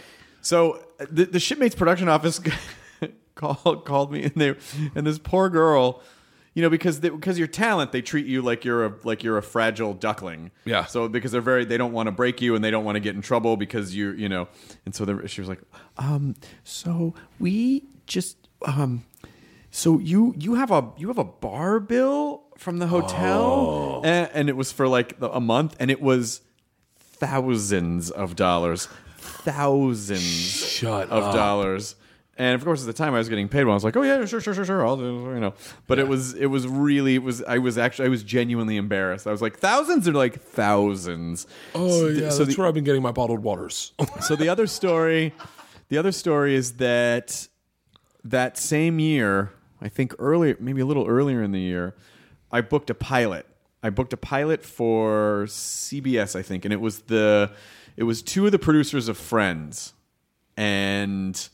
so the the shipmates production office called called me and they and this poor girl. you know, because they, because your talent, they treat you like you're a like you're a fragile duckling. Yeah. So because they're very, they don't want to break you and they don't want to get in trouble because you, you know, and so she was like, um, so we just, um, so you you have a you have a bar bill from the hotel, and, and it was for like the, a month, and it was thousands of dollars, thousands Shut of up. dollars. And of course, at the time I was getting paid, well, I was like, "Oh yeah, sure, sure, sure, sure." I'll do, you know. But it was, it was really, it was. I was actually, I was genuinely embarrassed. I was like, thousands are like thousands. Oh yeah, So that's the- where I've been getting my bottled waters. so the other story, the other story is that that same year, I think earlier, maybe a little earlier in the year, I booked a pilot. I booked a pilot for CBS, I think, and it was the it was two of the producers of Friends and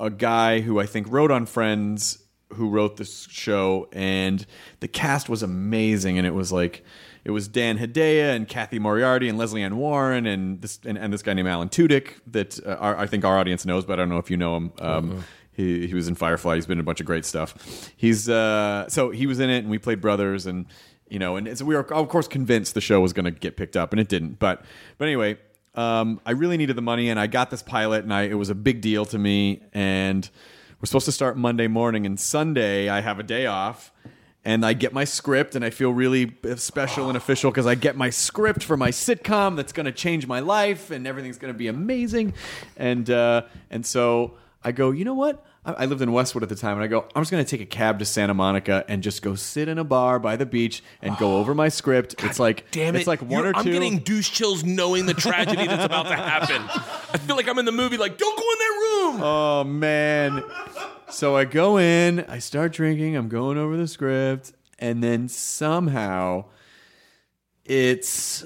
a guy who I think wrote on Friends who wrote this show and the cast was amazing and it was like it was Dan Hedaya and Cathy Moriarty and Lesley Ann Warren and this and, and this guy named Alan Tudyk that uh, our, I think our audience knows but I don't know if you know him um, he, he was in Firefly he's been in a bunch of great stuff. He's uh, so he was in it and we played brothers and you know and so we were of course convinced the show was going to get picked up and it didn't but but anyway um, I really needed the money, and I got this pilot, and I, it was a big deal to me. And we're supposed to start Monday morning, and Sunday I have a day off, and I get my script, and I feel really special and official because I get my script for my sitcom that's going to change my life, and everything's going to be amazing. And uh, and so I go, you know what? I lived in Westwood at the time, and I go, I'm just going to take a cab to Santa Monica and just go sit in a bar by the beach and go over my script. it's like Damn it! it's like one You're- or 2 I'm getting douche chills knowing the tragedy that's about to happen. I feel like I'm in the movie. Like, don't go in that room. Oh man. So I go in, I start drinking, I'm going over the script, and then somehow it's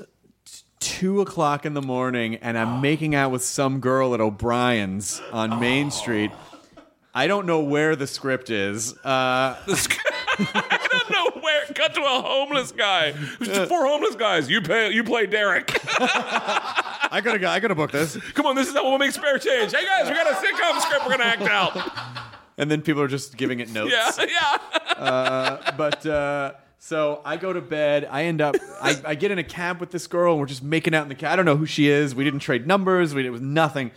two o'clock in the morning and I'm making out with some girl at O'Brien's on Main Street. I don't know where the script is. Uh, I don't know where. Cut to a homeless guy. Four homeless guys. You pay. You play Derek. I gotta. I gotta book this. Come on, this is how we'll make spare change. Hey guys, we got a sitcom script. We're gonna act out. And then people are just giving it notes. Yeah, yeah. but uh, so I go to bed. I end up. I, I get in a cab with this girl, and we're just making out in the cab. I don't know who she is. We didn't trade numbers. We, it was nothing.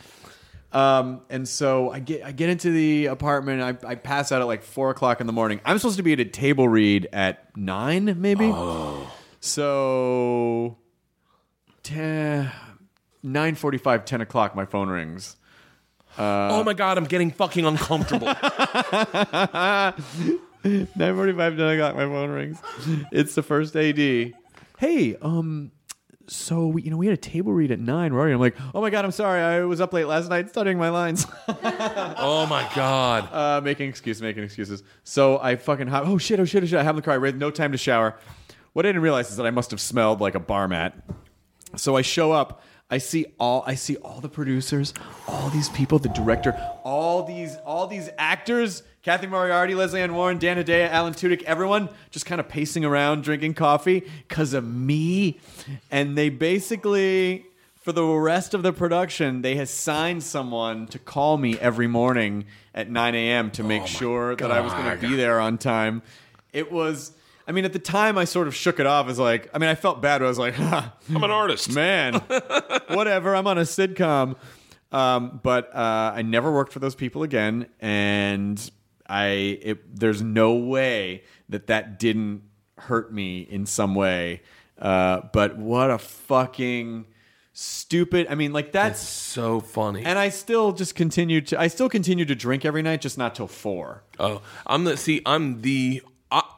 Um, and so I get I get into the apartment. I, I pass out at like four o'clock in the morning. I'm supposed to be at a table read at nine, maybe. Oh. So, 10, 9.45, 10 o'clock, my phone rings. Uh, oh my god, I'm getting fucking uncomfortable. 9.45, 10 o'clock, my phone rings. It's the first AD. Hey, um, so we, you know we had a table read at nine, Rory. I'm like, oh my god, I'm sorry, I was up late last night studying my lines, oh my god. uh, making excuses, making excuses. So I fucking hop. Oh shit, oh shit, oh shit. I have in the car. I had no time to shower. What I didn't realize is that I must have smelled like a bar mat. So I show up. I see all I see all the producers, all these people, the director, all these all these actors, Cathy Moriarty, Lesley Ann Warren, Dan Hedaya, Alan Tudyk, everyone just kind of pacing around drinking coffee because of me. And they basically for the rest of the production, they had signed someone to call me every morning at 9 a.m. to make oh sure that I was going to be there on time. It was, I mean, at the time, I sort of shook it off as like, I mean, I felt bad, but I was like, ha, I'm an artist. man, whatever. I'm on a sitcom. Um, but uh, I never worked for those people again, and I it, there's no way that that didn't hurt me in some way. Uh, but what a fucking stupid. I mean, like that's. So funny. and I still just continue to. I still continue to drink every night, just not till four. Oh, I'm the see. I'm the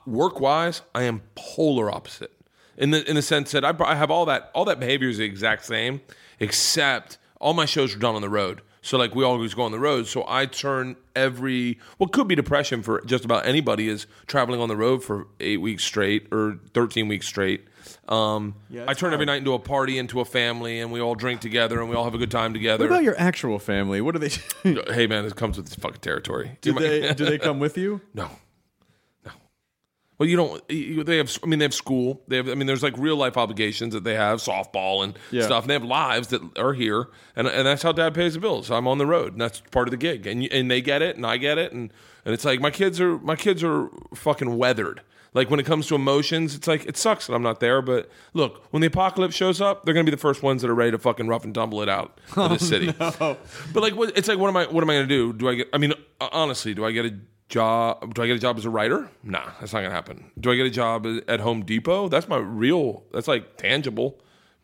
work wise. I am polar opposite in the in the sense that I, I have all that all that behavior is the exact same, except all my shows are done on the road. So like we always go on the road. So I turn every what could be depression for just about anybody is traveling on the road for eight weeks straight or thirteen weeks straight. Um, Yeah, I turn every night into a party, into a family, and we all drink together and we all have a good time together. What about your actual family? What do they? do hey man, this comes with this fucking territory. Might- they do they come with you? no. Well, you don't. They have. I mean, they have school. They have. I mean, there's like real life obligations that they have, softball and Yeah. stuff. And they have lives that are here, and and that's how Dad pays the bills. So I'm on the road, and that's part of the gig. And and they get it, and I get it, and and it's like my kids are my kids are fucking weathered. Like when it comes to emotions, it's like it sucks that I'm not there. But look, when the apocalypse shows up, they're gonna be the first ones that are ready to fucking rough and tumble it out of the oh, city. But like, what, it's like, what am I? What am I gonna do? Do I get? I mean, honestly, do I get a job? Do I get a job as a writer? Nah, that's not gonna happen. Do I get a job at Home Depot? That's my real. That's like tangible.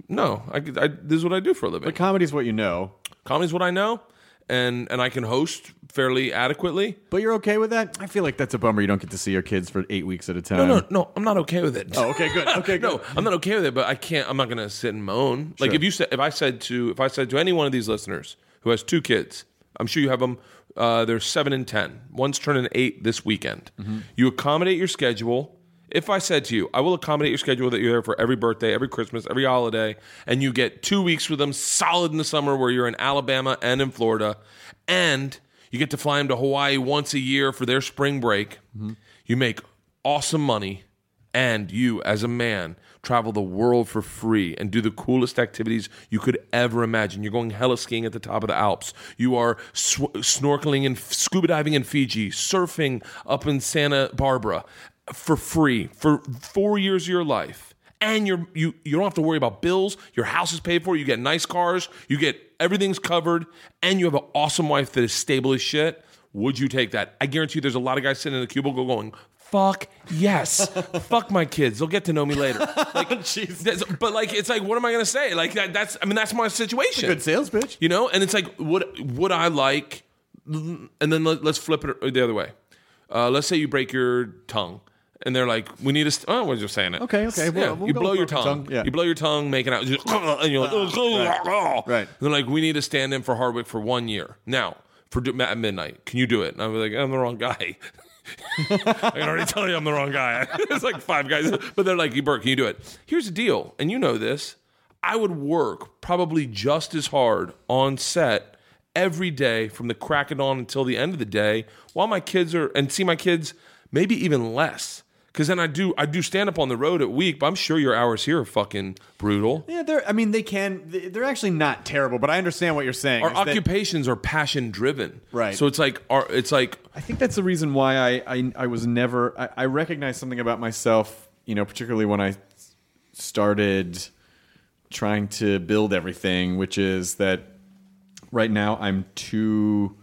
No, I, I this is what I do for a living. But comedy's what you know. Comedy's what I know, and and I can host fairly adequately. But you're okay with that? I feel like that's a bummer. You don't get to see your kids for eight weeks at a time. No, no, no. I'm not okay with it. Oh, okay, good. Okay, good. no, I'm not okay with it. But I can't. I'm not to sit and moan. Like if you said, if I said to, if I said to any one of these listeners who has two kids, I'm sure you have them. Uh, they're seven and ten. One's turning eight this weekend. Mm-hmm. You accommodate your schedule. If I said to you, I will accommodate your schedule that you're there for every birthday, every Christmas, every holiday, and you get two weeks with them solid in the summer where you're in Alabama and in Florida, and you get to fly them to Hawaii once a year for their spring break, you make awesome money, and you, as a man, travel the world for free and do the coolest activities you could ever imagine. You're going hella skiing at the top of the Alps. You are sw- snorkeling and scuba diving in Fiji, surfing up in Santa Barbara for free for four years of your life. And you're you you don't have to worry about bills. Your house is paid for. You get nice cars. You get everything's covered, and you have an awesome wife that is stable as shit. Would you take that? I guarantee you, there's a lot of guys sitting in the cubicle going, "Fuck yes, fuck my kids. They'll get to know me later." Like, that's- but like, it's like, what am I gonna say? Like that, that's I mean, that's my situation. Good sales pitch. You know, and it's like, would would I like? And then let, us flip it the other way. Uh, let's say you break your tongue, and they're like, "We need a." St- oh, we're just saying it. Okay, okay, Yeah, we'll- we'll you go blow your tongue. tongue, yeah. You blow your tongue, making out, just, and you're like, right. Right. They're like, "We need to stand in for Hardwick for one year now for do- at midnight. Can you do it?" And I'm like, "I'm the wrong guy." I can already tell you I'm the wrong guy. it's like five guys, but they're like, "Bert, can you do it?" Here's the deal, and you know this. I would work probably just as hard on set every day from the crack of dawn until the end of the day, while my kids are and see my kids maybe even less. Because then I do I do stand up on the road at week, but I'm sure your hours here are fucking brutal. Yeah, they're. I mean, they can. They're actually not terrible, but I understand what you're saying. Our is that- occupations are passion driven, Right. So it's like our, it's like I think that's the reason why I I, I was never. I, I recognize something about myself. You know, particularly when I started trying to build everything, which is that right now I'm too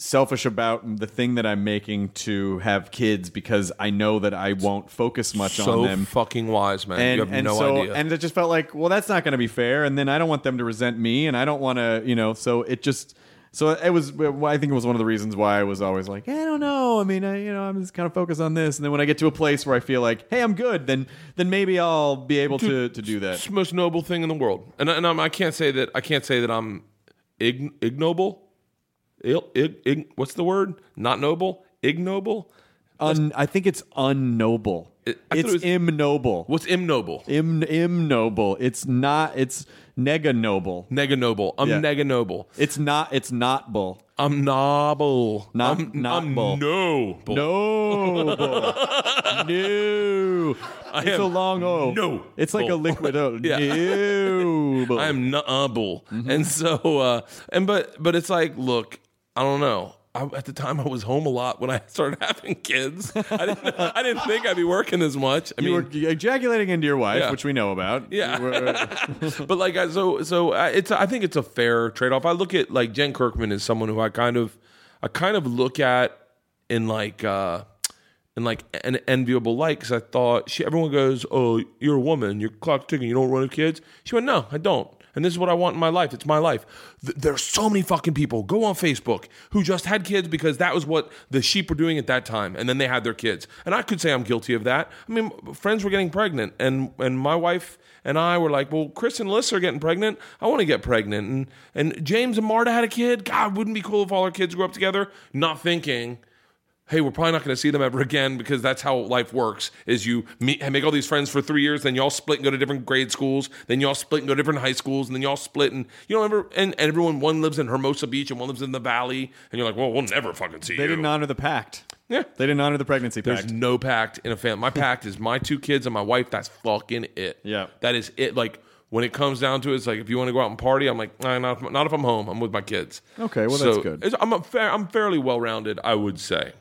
selfish about the thing that I'm making to have kids because I know that I won't focus much so on them. fucking wise, man. and you have and no so idea. and it just felt like well that's not going to be fair and then I don't want them to resent me and I don't want to you know so it just so it was I think it was one of the reasons why I was always like I don't know I mean I you know I'm just kind of focused on this and then when I get to a place where I feel like hey I'm good then then maybe I'll be able to to do that It's the most noble thing in the world, and and I'm, I can't say that I can't say that I'm ig, ignoble. Ill, ig, ig, what's the word? Not noble. Ignoble. Un, I think it's unnoble It- it's it was- imnoble What's imnoble? Im, imnoble it's not it's nega noble Nega noble. I'm Yeah. nega noble. it's not it's not bull I'm noble. Not- I'm, not I'm bull. noble. No, no. It's a long O. no it's like a liquid O. Yeah. No. I am noble. Mm-hmm. And so, uh, and but but it's like, look, I don't know. I, at the time, I was home a lot when I started having kids. I didn't. I didn't think I'd be working as much. I you mean, were ejaculating into your wife, Yeah. which we know about. Yeah. You were- but like I, so so I, it's I think it's a fair trade off. I look at like Jen Kirkman is someone who I kind of I kind of look at in like uh in like an enviable light because I thought she everyone goes oh you're a woman you're clock ticking you don't run with kids she went no I don't and this is what I want in my life it's my life Th- there are so many fucking people go on Facebook who just had kids because that was what the sheep were doing at that time and then they had their kids and I could say I'm guilty of that I mean friends were getting pregnant and and my wife and I were like, well, Chris and Alyssa are getting pregnant. I want to get pregnant. And and James and Marta had a kid. God, wouldn't be cool if all our kids grew up together? Not thinking, hey, we're probably not going to see them ever again because that's how life works. Is you meet, make all these friends for three years, then you all split and go to different grade schools, then you all split and go to different high schools, and then you all split and you know, ever and, and everyone one lives in Hermosa Beach and one lives in the Valley, and you're like, well, we'll never fucking see they you. didn't honor the pact. Yeah. They didn't honor the pregnancy There's pact. no pact in a family. My pact is my two kids and my wife. That's fucking it. Yeah. That is it. Like when it comes down to it, it's like if you want to go out and party, I'm like, nah, not, if, not if I'm home. I'm with my kids. Okay, well, So, that's good. it's- I'm fair, I'm fairly well rounded, I would say.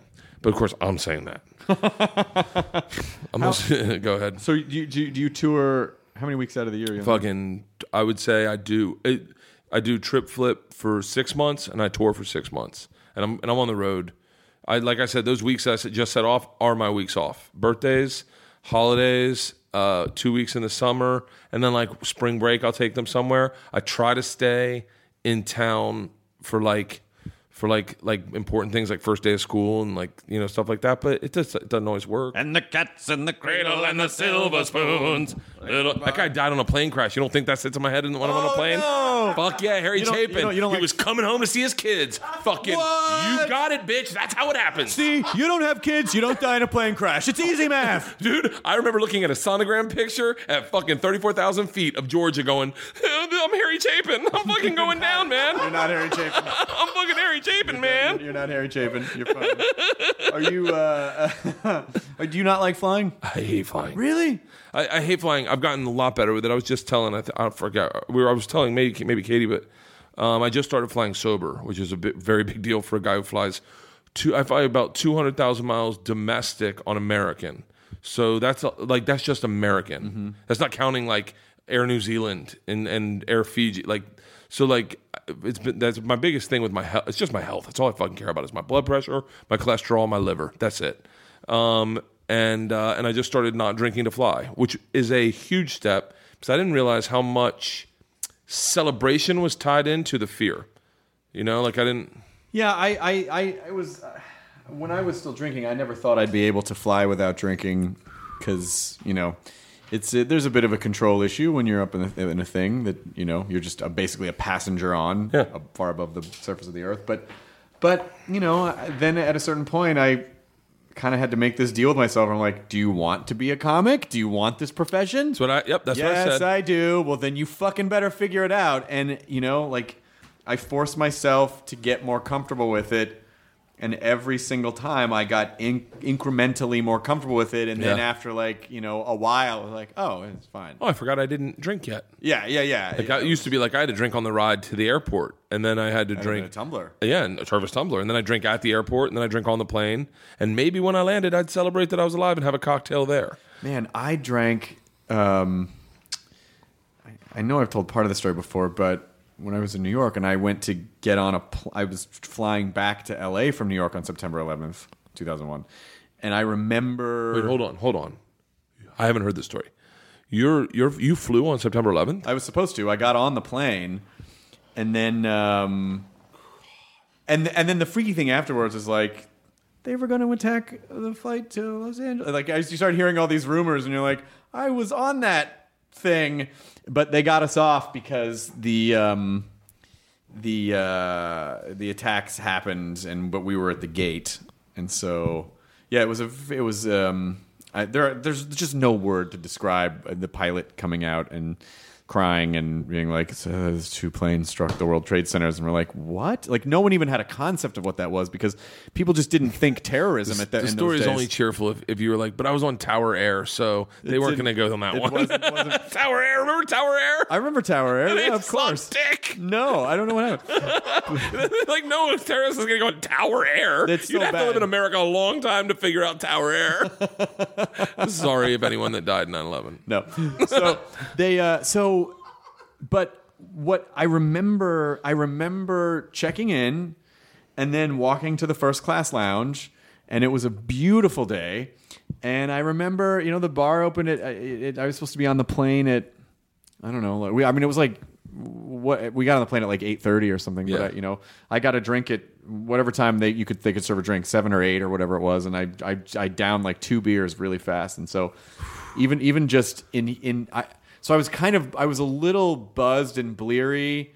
But of course, I'm saying that. I'm also, go ahead. So do you, do you, do you tour? How many weeks out of the year? are you on? Fucking, I would say I do. It, I do trip flip for six months, and I tour for six months, and I'm and I'm on the road. I like I said, those weeks I just set off are my weeks off. Birthdays, holidays, uh, two weeks in the summer, and then like spring break, I'll take them somewhere. I try to stay in town for like for like like important things like first day of school and like you know stuff like that. But it just it doesn't always work. And the cats in the Cradle and the silver spoons. Little, that guy died on a plane crash. You don't think that sits in my head when I'm on a oh, plane? no. Fuck yeah, Harry You don't- you Chapin. don't- you don't he like- was coming home to see his kids. Fucking, What? you got it, bitch. That's how it happens. See, you don't have kids, you don't die in a plane crash. It's easy math. Dude, I remember looking at a sonogram picture at fucking 34,000 feet of Georgia going, I'm Harry Chapin. I'm fucking going down, man. You're not Harry Chapin. I'm fucking Harry Chapin, man. You're not Harry Chapin. You're fine. Are you? Uh, do you not like flying? I hate flying. Really? I, I hate flying. I've gotten a lot better with it. I was just telling. I, th- I forgot. We were. I was telling maybe maybe Katie, but um, I just started flying sober, which is a bit, very big deal for a guy who flies. Two, I fly about two hundred thousand miles domestic on American. So that's a, like that's just American. That's not counting like Air New Zealand and and Air Fiji. Like so like it's been that's my biggest thing with my health. It's just my health. That's all I fucking care about is my blood pressure, my cholesterol, my liver. That's it. Um, and uh, and I just started not drinking to fly, which is a huge step because I didn't realize how much celebration was tied into the fear. You know, like I didn't. Yeah, I, I, I, I was uh, when I was still drinking. I never thought I'd be able to fly without drinking, because you know, it's uh, there's a bit of a control issue when you're up in a, in a thing that you know you're just uh basically a passenger on, Yeah. far above the surface of the earth. But, but you know, then at a certain point, I kind of had to make this deal with myself. I'm like, do you want to be a comic? Do you want this profession? That's what I. Yep, that's what I yes, said. I do. Well, then you fucking better figure it out. And you know, like, I forced myself to get more comfortable with it, and every single time I got in- incrementally more comfortable with it. And then Yeah. after like you know a while, I was like, oh, it's fine. oh, I forgot I didn't drink yet. Yeah, yeah, yeah. Like I it used to be like I had to drink on the ride to the airport, and then I had to drink a tumbler. Yeah, and a Tervis tumbler, and then I drink at the airport, and then I drink on the plane, and maybe when I landed, I'd celebrate that I was alive and have a cocktail there. Man, I drank. Um, I, I know I've told part of the story before, but when I was in New York and I went to get on a, pl- I was flying back to L.A. from New York on September 11th, 2001, and I remember. Wait, hold on, hold on. I haven't heard this story. You're you're you flew on September 11th. I was supposed to. I got on the plane, and then um, and and then the freaky thing afterwards is like they were going to attack the flight to Los Angeles. Like as you start hearing all these rumors, and you're like, I was on that thing, but they got us off because the um, the uh, the attacks happened, and but we were at the gate, and so yeah, it was a it was um, I, there. There's just no word to describe the pilot coming out and crying and being like, "So "Those two planes struck the World Trade Centers," and we're like, "What?" Like no one even had a concept of what that was because people just didn't think terrorism at that. the story is only cheerful if, if you were like, but I was on Tower Air, so they weren't going to go on that it one. wasn't- wasn't- Tower Air, remember Tower Air? I remember Tower Air. They Yeah, of course. dick. No, I don't know what happened. like no one's terrorist is going to go on Tower Air. That's You'd so have to live in America a long time to figure out Tower Air. Sorry if anyone that died in 9/11. No. So they uh so but what I remember I remember checking in and then walking to the first class lounge and it was a beautiful day and I remember you know the bar opened at it, it, I was supposed to be on the plane at I don't know like, we I mean it was like what we got on the plane at like 8:30 or something Yeah. but I, you know I got a drink at whatever time they you could they could serve a drink 7 or 8 or whatever it was and I I I downed like two beers really fast and so even even just in in I so I was kind of I was a little buzzed and bleary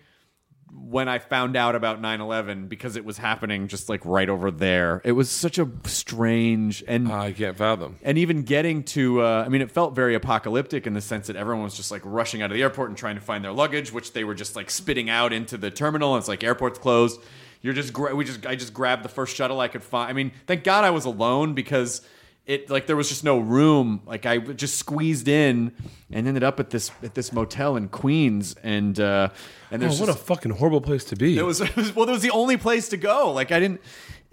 when I found out about 9/11 because it was happening just like right over there. It was such a strange and I can't fathom. and even getting to uh, i mean it felt very apocalyptic in the sense that everyone was just like rushing out of the airport and trying to find their luggage which they were just like spitting out into the terminal and it's like airport's closed you're just gra- we just i just grabbed the first shuttle i could find i mean thank god i was alone because it like there was just no room like i just squeezed in and ended up at this at this motel in queens and uh and Oh, there's what a fucking horrible place to be. it was, it was well. It was the only place to go. Like I didn't,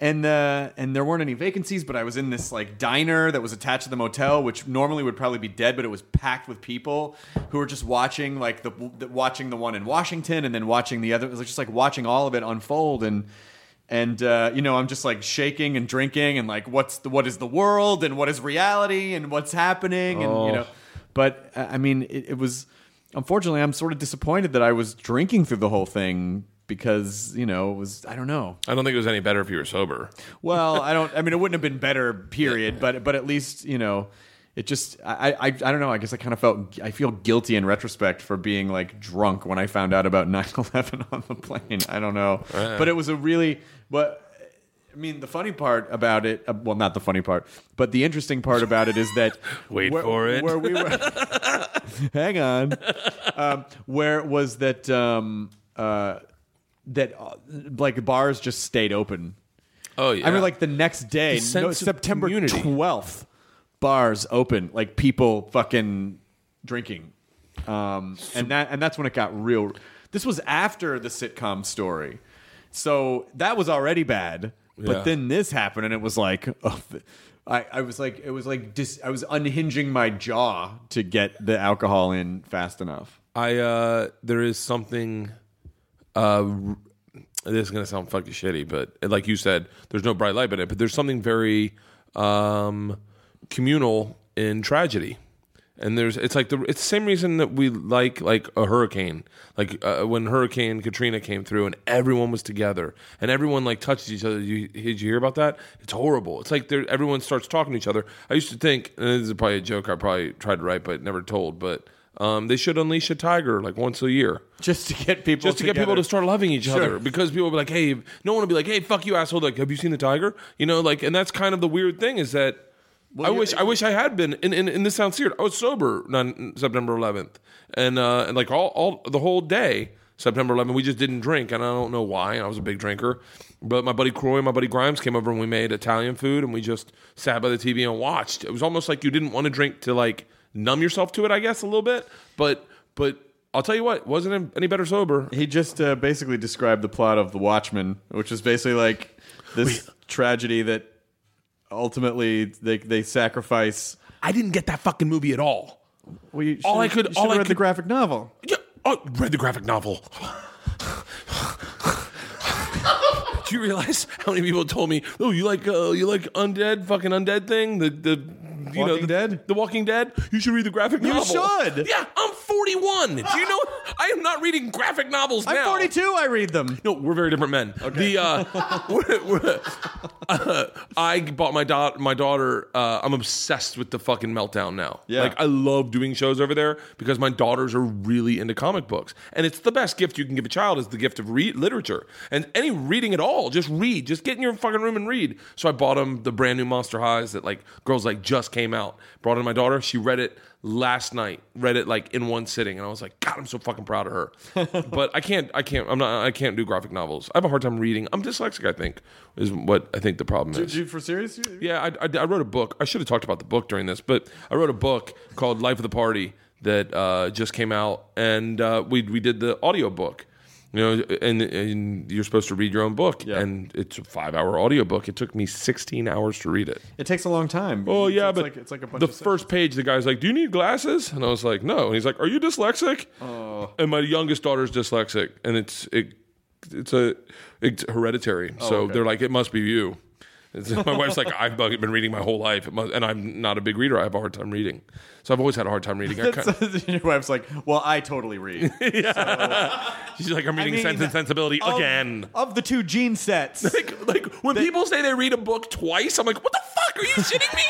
and uh, and there weren't any vacancies, but I was in this like diner that was attached to the motel, which normally would probably be dead, but it was packed with people who were just watching like the, the watching the one in Washington and then watching the other. It was just like watching all of it unfold and. And uh, you know, I'm just like shaking and drinking, and like, what's the what is the world, and what is reality, and what's happening, and you know. But uh, I mean, it, it was unfortunately, I'm sort of disappointed that I was drinking through the whole thing because you know it was I don't know. I don't think it was any better if you were sober. Well, I don't. I mean, it wouldn't have been better, period. But but at least you know, it just I I I don't know. I guess I kind of felt I feel guilty in retrospect for being like drunk when I found out about 9/11 on the plane. I don't know, but it was a really but. I mean, the funny part about it, uh, well, not the funny part, but the interesting part about it is that. Wait where, for it. Where we were. hang on. Um, where was that? Um, uh, that uh, like bars just stayed open. Oh yeah. I mean, like the next day, no, September community. twelfth, bars open, like people fucking drinking, um, and that and that's when it got real. This was after the sitcom story, so that was already bad. But Yeah. then this happened, and it was like, oh, I, I was like, it was like, dis, I was unhinging my jaw to get the alcohol in fast enough. I uh there is something uh r- this is gonna sound fucking shitty, but like you said, there's no bright light in it, but there's something very um communal in tragedy. And there's it's like the it's the same reason that we like like a hurricane. Like uh, when Hurricane Katrina came through and everyone was together and everyone like touched each other. You, did you hear about that? It's horrible. It's like there, everyone starts talking to each other. I used to think, and this is probably a joke I probably tried to write but never told, but um, they should unleash a tiger like once a year. Just to get people, Just to get people to start loving each Sure. other because people will be like, hey, no one will be like, hey, fuck you, asshole. Like, have you seen the tiger? You know, like, and that's kind of the weird thing is that I wish I wish I had been. And, and, and this sounds weird. I was sober on September 11th, and uh, and like all all the whole day September 11th, we just didn't drink, and I don't know why. I was a big drinker, but my buddy Croy and my buddy Grimes came over and we made Italian food, and we just sat by the TV and watched. It was almost like you didn't want to drink to like numb yourself to it, I guess, a little bit. But but I'll tell you what, wasn't any better sober. He just uh, basically described the plot of The Watchmen, which is basically like this tragedy that ultimately they they sacrifice. I didn't get that fucking movie at all. Well, you All I could- all I read the graphic novel. Yeah, oh, read the graphic novel. Do you realize how many people told me, "Oh, you like uh, you like undead, fucking undead thing, the the you know the, Dead? the Walking Dead? You should read the graphic novel." You should. Yeah, I'm 41. Do you know I am not reading graphic novels now. I'm 42. I read them. No, we're very different men. The uh, we're, we're, uh, I bought my daughter. My daughter. Uh, I'm obsessed with the fucking meltdown now. Yeah. like I love doing shows over there because my daughters are really into comic books, and it's the best gift you can give a child is the gift of read literature and any reading at all. Just read. Just get in your fucking room and read. So I bought them the brand new Monster Highs that like girls like just came out. Brought to my daughter. She read it last night. Read it like in one sitting, and I was like, God, I'm so fucking proud of her. but I can't. I can't. I'm not. I can't do graphic novels. I have a hard time reading. I'm dyslexic. I think is what I think the problem is. Did you for serious? Yeah, I, I, I wrote a book. I should have talked about the book during this, but I wrote a book called Life of the Party that uh, just came out, and uh, we we did the audio book. You know, and, and you're supposed to read your own book, Yeah. and it's a five hour audio book. It took me 16 hours to read it. It takes a long time. Oh yeah, it's but like, it's like a bunch the first page, the guy's like, "Do you need glasses?" And I was like, "No." And he's like, "Are you dyslexic?" Oh. And my youngest daughter's dyslexic, and it's it, it's a it's hereditary. Oh, so Oh, okay. they're like, "It must be you." My wife's like, "I've been reading my whole life, and I'm not a big reader. I have a hard time reading, so I've always had a hard time reading." I kind Your wife's like, well, I totally read. she's like, "I'm reading mean, Sense and Sensibility of- again." Of the two gene sets, Like, like when people say they read a book twice, I'm like, what the fuck? Are you shitting me?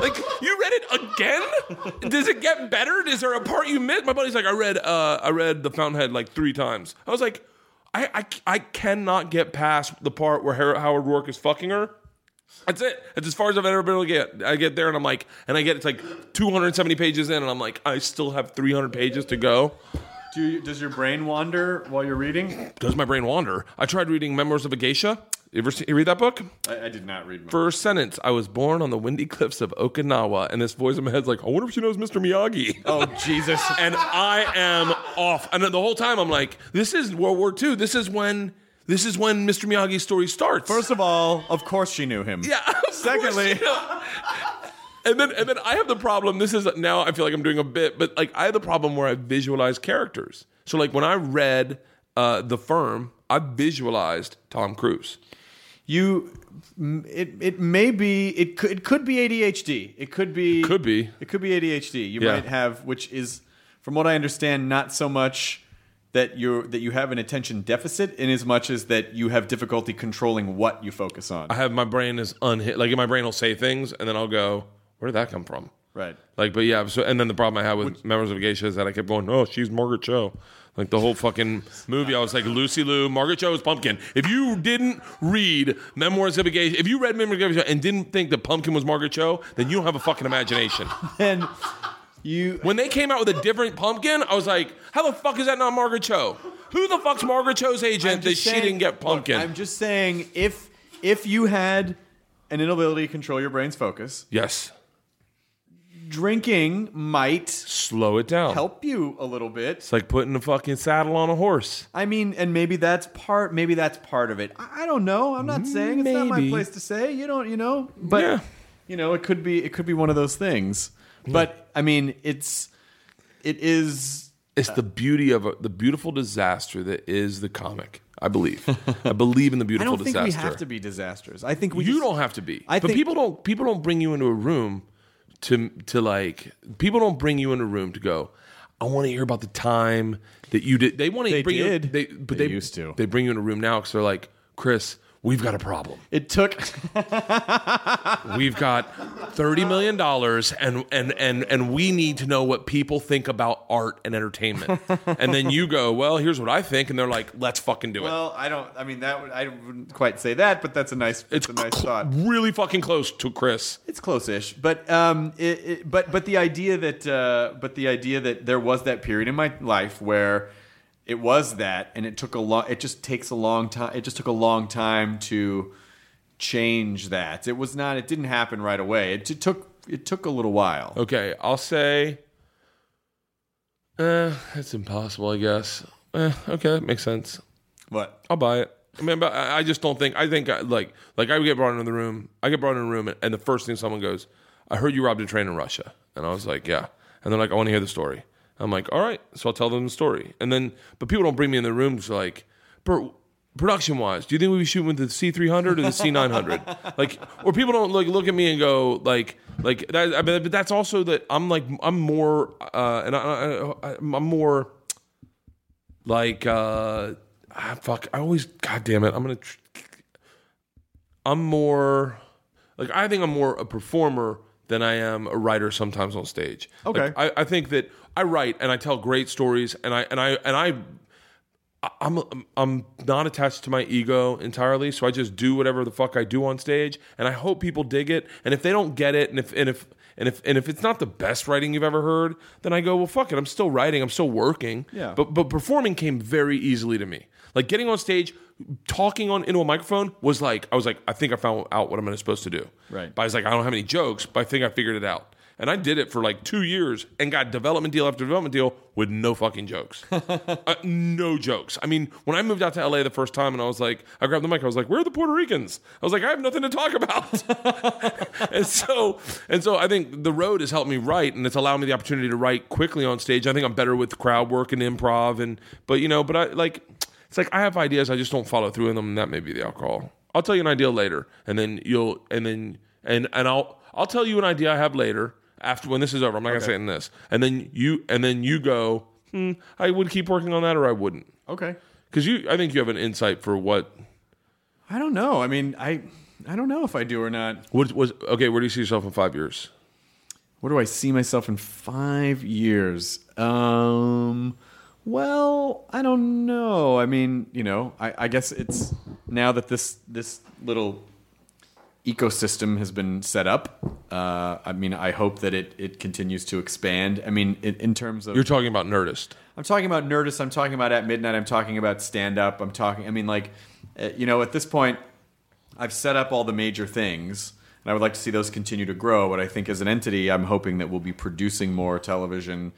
like, you read it again? Does it get better? Is there a part you missed? My buddy's like, I read, uh, I read The Fountainhead like three times. I was like, I, I, I cannot get past the part where Howard Roark is fucking her. That's it. That's as far as I've ever been able to get. I get there and I'm like, and I get it's like 270 pages in, and I'm like, I still have 300 pages to go. Do you, does your brain wander while you're reading? Does my brain wander? I tried reading Memoirs of a Geisha. You ever see, you read that book? I, I did not read. First sentence, I was born on the windy cliffs of Okinawa, and this voice in my head's like, I wonder if she knows Mr. Miyagi. Oh Jesus! and I am off. And the whole time I'm like, this is World War II. This is when This is when Mr. Miyagi's story starts. First of all, of course she knew him. yeah. Secondly- and then and then I have the problem. This is now I feel like I'm doing a bit, but like I have the problem where I visualize characters. So like when I read uh, The Firm, I visualized Tom Cruise. You, it it may be it could it could be ADHD. It could be Could be. it could be ADHD. You Yeah. might have, which is, from what I understand, not so much that you that you have an attention deficit, in as much as that you have difficulty controlling what you focus on. I have my brain is unhit. Like my brain will say things, and then I'll go, "Where did that come from?" right. Like, but yeah. So, and then the problem I had with Memoirs of Geisha is that I kept going, "Oh, she's Margaret Cho." Like the whole fucking movie, I was like, Lucy Liu, Margaret Cho is Pumpkin. If you didn't read Memoirs of a Geisha, if you read Memoirs of a Geisha and didn't think that Pumpkin was Margaret Cho, then you don't have a fucking imagination. And you When they came out with a different pumpkin, I was like, how the fuck is that not Margaret Cho? Who the fuck's Margaret Cho's agent that just she didn't get look, pumpkin? I'm just saying if if you had an inability to control your brain's focus, yes. drinking might Slow it down. help you a little bit. It's like putting a fucking saddle on a horse. I mean, and maybe that's part. Maybe that's part of it. I, I don't know. I'm not saying it's not my place to say. You don't. You know. But Yeah. you know, it could be. It could be one of those things. But I mean, it's. It is. It's the beauty of a, the beautiful disaster that is the comic. I believe. I believe in the beautiful disaster. I beautiful don't think disaster. we have to be disasters. I think we. you just- don't have to be. I but think- people don't. People don't bring you into a room to to like. People don't bring you in a room to go. I want to hear about the time that you did. They want to They bring you. They but They they, used to. They bring you in a room now because they're like, Chris, we've got a problem. It took. We've got thirty million dollars, and and and and we need to know what people think about art and entertainment. and then you go, well, here's what I think, and they're like, let's fucking do it. well, I don't. I mean, that. Would, I wouldn't quite say that, but that's a nice. It's it's a nice cl- thought. really fucking close to Chris. It's close-ish, but um, it, it, but but the idea that uh, but the idea that there was that period in my life where it was that, and it took a long. It just takes a long time. It just took a long time to change that. It was not. It didn't happen right away. It, t- took. It took a little while. Okay, I'll say. Eh, it's impossible, I guess. Eh, okay, makes sense. What? I'll buy it. I mean, but I just don't think. I think I, like like I would get brought into the room. I get brought in a room, and, and the first thing someone goes, "I heard you robbed a train in Russia," and I was like, "Yeah," and they're like, "I want to hear the story." I'm like, "All right," so I'll tell them the story, and then but people don't bring me in the room to like, Bert, production wise, do you think we be shooting with the C300 or the C900? like, or people don't like look at me and go like like that. I mean, but that's also that I'm like I'm more uh, and I, I, I'm more like uh ah, fuck i always god damn it i'm gonna tr- i'm more like i think i'm more a performer than i am a writer sometimes on stage Okay. Like, I, I think that i write and i tell great stories and i and i and i I'm I'm not attached to my ego entirely, so I just do whatever the fuck I do on stage, and I hope people dig it. And if they don't get it, and if and if and if and if it's not the best writing you've ever heard, then I go, well, fuck it. I'm still writing. I'm still working. Yeah. But but performing came very easily to me. Like getting on stage, talking on into a microphone was like I was like I think I found out what I'm supposed to do. Right. But I was like I don't have any jokes, but I think I figured it out. And I did it for like two years and got development deal after development deal with no fucking jokes. uh, no jokes. I mean, when I moved out to LA the first time and I was like, I grabbed the mic, I was like, where are the Puerto Ricans? I was like, I have nothing to talk about. and so, and so I think the road has helped me write and it's allowed me the opportunity to write quickly on stage. I think I'm better with crowd work and improv and, but you know, but I like, it's like I have ideas, I just don't follow through in them and that may be the alcohol. I'll tell you an idea later and then you'll, and then, and, and I'll, I'll tell you an idea I have later after when this is over. I'm not gonna say it in this, and then you and then you go. Hmm, I would keep working on that, or I wouldn't, Okay. because you. I think you have an insight for what. I don't know. I mean, I I don't know if I do or not. What was okay? Where do you see yourself in five years? Where do I see myself in five years? Um, well, I don't know. I mean, you know, I, I guess it's now that this this little ecosystem has been set up. Uh, I mean, I hope that it it continues to expand. I mean, in, in terms of You're talking about Nerdist. I'm talking about Nerdist. I'm talking about At Midnight. I'm talking about stand up. I'm talking. I mean, like, uh, you know, at this point, I've set up all the major things, and I would like to see those continue to grow. But I think as an entity, I'm hoping that we'll be producing more television,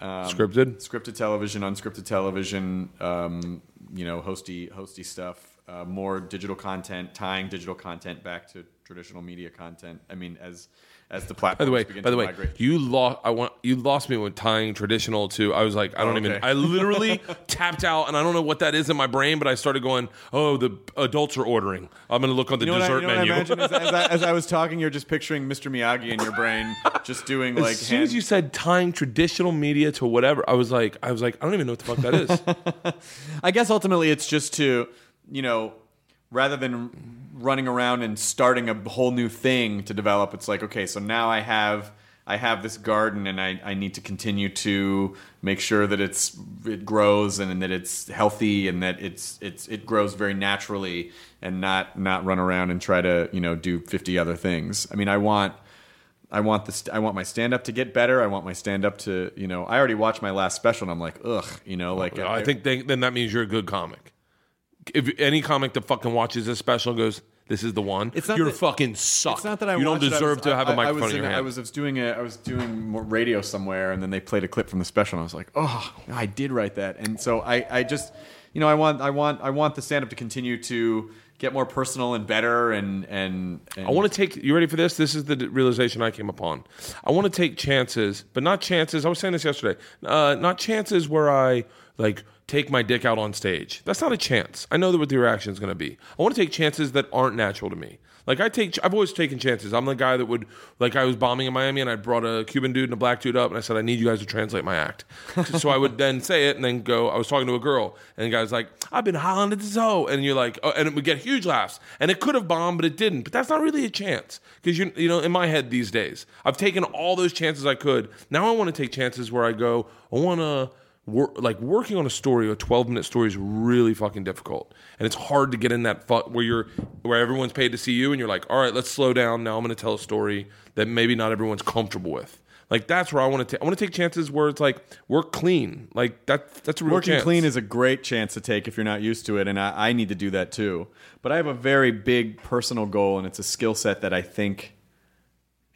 um, Scripted? scripted television, unscripted television. Um, you know, hosty hosty stuff. Uh, more digital content, tying digital content back to traditional media content. I mean, as as the platform. By the way, by the way, migrate. you lost. I want you lost me with tying traditional to. I was like, I don't Oh, even. I literally tapped out, and I don't know what that is in my brain, but I started going, "Oh, the adults are ordering. I'm going to look on the You know, what I, dessert you know what I menu." as, as, I, as I was talking, you're just picturing Mr. Miyagi in your brain, just doing like. as soon hand- as you said tying traditional media to whatever, I was like, I was like, I don't even know what the fuck that is. I guess ultimately it's just to, you know, rather than running around and starting a whole new thing to develop, it's like, okay, so now I have I have this garden and I, I need to continue to make sure that it's it grows and that it's healthy and that it's it's it grows very naturally and not not run around and try to, you know, do 50 other things. I mean, I want I want this. I want my stand up to get better. I want my stand up to, you know. I already watched my last special, and I'm like, ugh, you know, like I think they, then that means you're a good comic. If any comic that fucking watches this special goes, "This is the one," It's not you're that- fucking suck. It's not that I you don't. I deserve was- to have a I- I microphone was in your hand. I was, I was doing a, I was doing more radio somewhere, and then they played a clip from the special, and I was like, oh, I did write that, and so I, I just, you know, I want, I want, I want the stand up to continue to get more personal and better, and and, and I want to take. You ready for this? This is the realization I came upon. I want to take chances, but not chances. I was saying this yesterday. Uh, not chances where I like take my dick out on stage. That's not a chance. I know that what the reaction is going to be. I want to take chances that aren't natural to me. Like I take, I've always taken chances. I'm the guy that would, like, I was bombing in Miami and I brought a Cuban dude and a black dude up and I said, I need you guys to translate my act. so I would then say it and then go. I was talking to a girl and the guy's like, I've been hollering at the zoo, and you're like, oh, and it would get huge laughs, and it could have bombed, but it didn't. But that's not really a chance because you, you know, in my head these days, I've taken all those chances I could. Now I want to take chances where I go, I want to wor- like working on a story, a 12 minute story is really fucking difficult. And it's hard to get in that fu- where you're, where everyone's paid to see you and you're like, all right, let's slow down. Now I'm going to tell a story that maybe not everyone's comfortable with. Like that's where I want to take. I want to take chances where it's like work clean. Like that. That's a real Working chance. clean is a great chance to take if you're not used to it, and I, I need to do that too. But I have a very big personal goal, and it's a skill set that I think,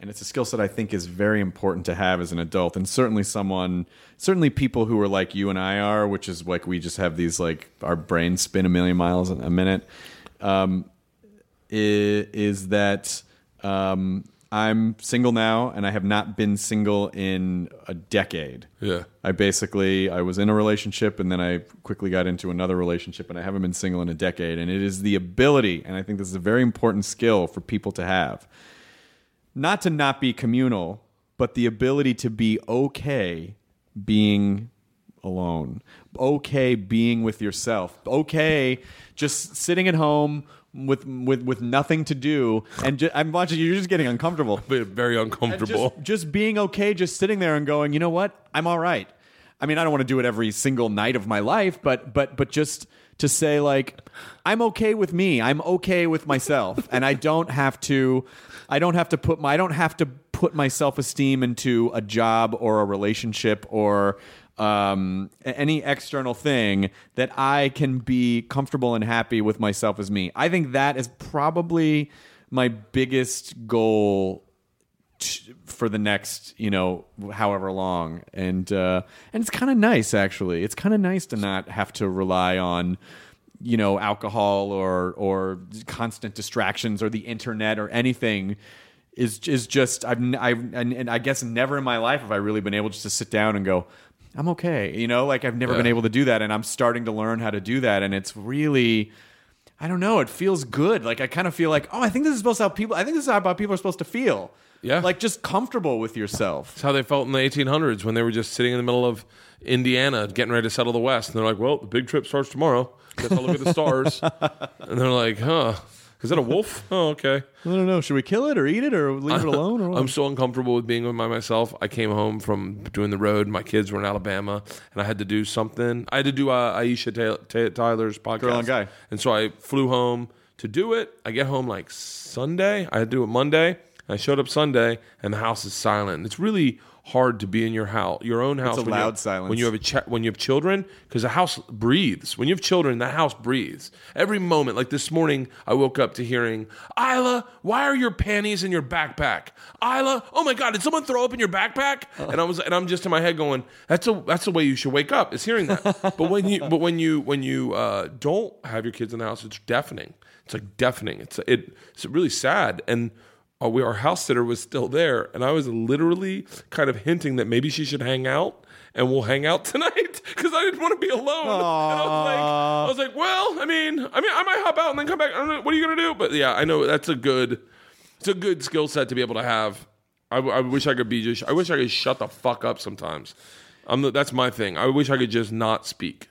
and it's a skill set I think is very important to have as an adult, and certainly someone, certainly people who are like you and I are, which is like we just have these like our brains spin a million miles a minute. Um, is that um, I'm single now, and I have not been single in a decade. Yeah. I basically I was in a relationship and then I quickly got into another relationship and I haven't been single in a decade and it is the ability and I think this is a very important skill for people to have. Not to not be communal, but the ability to be okay being alone. Okay being with yourself. Okay just sitting at home with with with nothing to do and ju- I'm watching you're just getting uncomfortable. Very uncomfortable. Just, just being okay, just sitting there and going, you know what? I'm all right. I mean, I don't want to do it every single night of my life, but but but just to say like, I'm okay with me. I'm okay with myself, and I don't have to. I don't have to put my. I don't have to put my self esteem into a job or a relationship or um, any external thing that I can be comfortable and happy with myself as me. I think that is probably my biggest goal for the next you know however long and uh and it's kind of nice actually it's kind of nice to not have to rely on you know alcohol or or constant distractions or the internet or anything is is just I've I've and, and I guess never in my life have I really been able just to sit down and go I'm okay you know like I've never Yeah. been able to do that and I'm starting to learn how to do that and it's really I don't know. It feels good. Like I kind of feel like, oh, I think this is supposed to how people. I think this is how people are supposed to feel. Yeah. like just comfortable with yourself. That's how they felt in the 1800s when they were just sitting in the middle of Indiana getting ready to settle the West. And they're like, well, the big trip starts tomorrow. Guess I'll look at the stars. and they're like, huh, is that a wolf? Oh, okay. I don't know. Should we kill it or eat it or leave it alone? Or what? I'm so uncomfortable with being by myself. I came home from doing the road. My kids were in Alabama, and I had to do something. I had to do uh, Aisha Tyler's podcast. Girl on Guy. And so I flew home to do it. I get home like Sunday. I had to do it Monday. I showed up Sunday, and the house is silent. It's really hard to be in your house, your own house. a when you loud have- silence. when you have a ch- when you have children, because the house breathes. When you have children, the house breathes every moment. Like this morning, I woke up to hearing, "Ila, why are your panties in your backpack?" Ila, oh my god, did someone throw up in your backpack? And I was, and I'm just in my head going, "That's a that's the way you should wake up." Is hearing that. but when you but when you when you uh, don't have your kids in the house, it's deafening. It's like deafening. It's it, it's really sad and uh, we, our house sitter was still there, and I was literally kind of hinting that maybe she should hang out, and we'll hang out tonight because I didn't want to be alone. And I was like, I was like, well, I mean, I mean, I might hop out and then come back. I don't know, what are you gonna do? But yeah, I know that's a good, it's a good skill set to be able to have. I, I wish I could be just. I wish I could shut the fuck up sometimes. I'm the, that's my thing. I wish I could just not speak.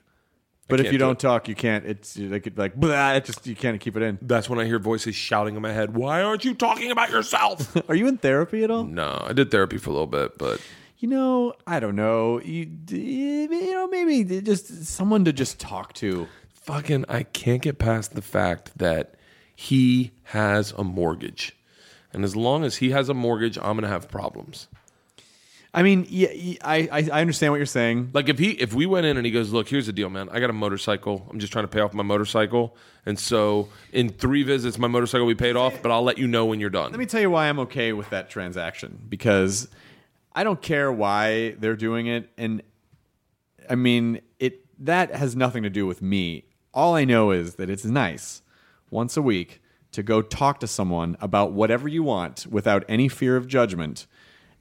But if you do don't it. talk, you can't. It's like like blah, it just you can't keep it in. That's when I hear voices shouting in my head. Why aren't you talking about yourself? Are you in therapy at all? no, I did therapy for a little bit, but You know, I don't know. You you know maybe just someone to just talk to. fucking I can't get past the fact that he has a mortgage. And as long as he has a mortgage, I'm gonna have problems. I mean, yeah, I I understand what you're saying. Like if he if we went in and he goes, Look, here's the deal, man. I got a motorcycle. I'm just trying to pay off my motorcycle. And so in three visits my motorcycle will be paid off, but I'll let you know when you're done. Let me tell you why I'm okay with that transaction because I don't care why they're doing it, and I mean it. That has nothing to do with me. All I know is that it's nice once a week to go talk to someone about whatever you want without any fear of judgment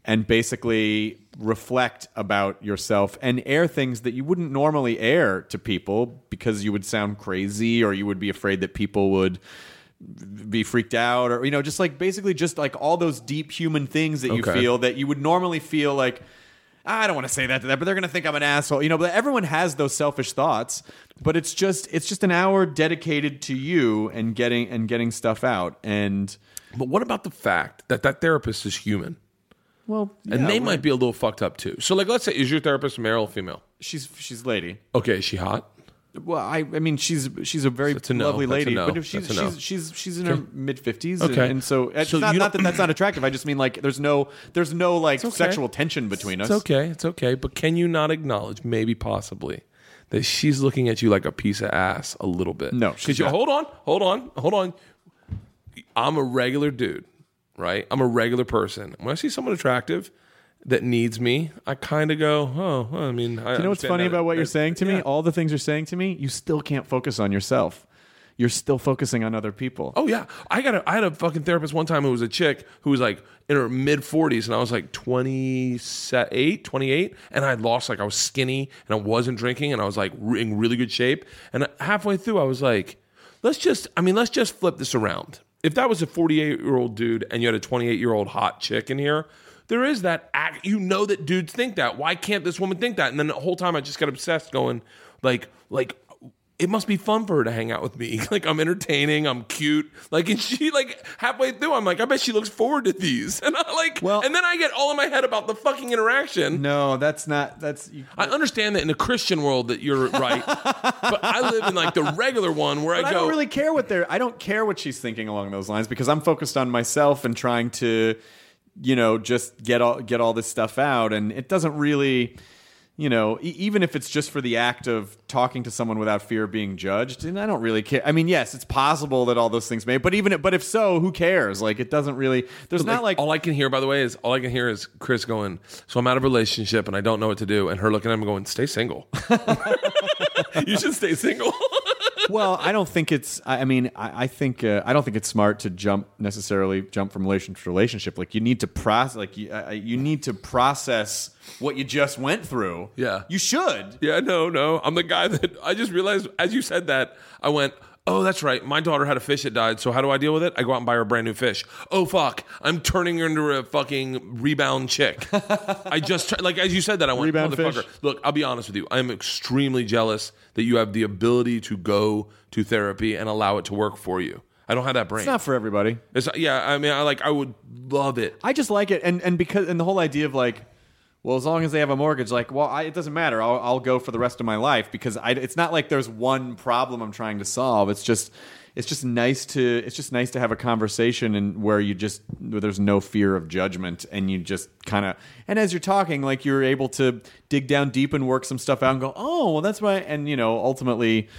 and basically reflect about yourself and air things that you wouldn't normally air to people because you would sound crazy or you would be afraid that people would be freaked out or you know just like basically just like all those deep human things that you Okay. feel that you would normally feel like "Ah, I don't want to say that to that, but they're going to think I'm an asshole. You know, but everyone has those selfish thoughts. But it's just it's just an hour dedicated to you and getting and getting stuff out. And But what about the fact that that therapist is human? Well, And they might be a little fucked up too. So like let's say is your therapist male or female? She's she's lady. Okay, is she hot? Well, I I mean she's she's a very That's a no. lovely That's a lady, no. but if she's That's a no. she's, she's she's in her mid fifties, Okay. and, and so it's So not, you not don't- that that's not attractive. I just mean like there's no there's no like okay. sexual tension between us. It's okay. It's okay. But can you not acknowledge, maybe possibly, that she's looking at you like a piece of ass a little bit? No, she's Because you not. hold on, hold on, hold on. I'm a regular dude, right? I'm a regular person. When I see someone attractive that needs me, I kind of go, oh, well, I mean, I You know what's funny that- about what you're saying to me? yeah. All the things you're saying to me, you still can't focus on yourself. You're still focusing on other people. Oh yeah, I got a I had a fucking therapist one time who was a chick who was like in her mid 40s and I was like 28, 28 and I lost like I was skinny and I wasn't drinking and I was like in really good shape and halfway through I was like let's just I mean let's just flip this around. If that was a 48-year-old dude and you had a 28-year-old hot chick in here, there is that act you know that dudes think that. Why can't this woman think that? And then the whole time I just got obsessed going like like it must be fun for her to hang out with me. Like I'm entertaining, I'm cute. Like and she like halfway through, I'm like, I bet she looks forward to these. And I like Well- and then I get all in my head about the fucking interaction. No, that's not. That's you, I understand that in the Christian world that you're right, but I live in like the regular one where I I go. don't really care what they're. I don't care what she's thinking along those lines because I'm focused on myself and trying to, you know, just get all get all this stuff out, and it doesn't really, you know, e- even if it's just for the act of talking to someone without fear of being judged, and I don't really care. I mean, yes, it's possible that all those things may, but even if, but if so, who cares? Like, it doesn't really. There's not like all I can hear, by the way, is all I can hear is Chris going. So I'm out of a relationship and I don't know what to do, and her looking at him going, "Stay single. you should stay single." Well, I don't think it's. I I mean, I, I think uh, I don't think it's smart to jump necessarily jump from relationship to relationship. Like you need to process. Like you, uh, you need to process what you just went through. Yeah. you should. Yeah, no, no. I'm the guy that I just realized as you said that, I went, Oh, that's right. My daughter had a fish that died. So how do I deal with it? I go out and buy her a brand new fish. Oh fuck! I'm turning her into a fucking rebound chick. I just like as you said that I went Rebound motherfucker. fish? Look, I'll be honest with you. I am extremely jealous that you have the ability to go to therapy and allow it to work for you. I don't have that brain. It's not for everybody. It's- yeah, I mean, I like. I would love it. I just like it, and and because and the whole idea of like, well, as long as they have a mortgage, like, well, I, it doesn't matter. I'll, I'll go for the rest of my life because I, it's not like there's one problem I'm trying to solve. It's just, it's just nice to, it's just nice to have a conversation and where you just, where there's no fear of judgment and you just kind of, and as you're talking, like you're able to dig down deep and work some stuff out and go, oh, well, that's why, and you know, ultimately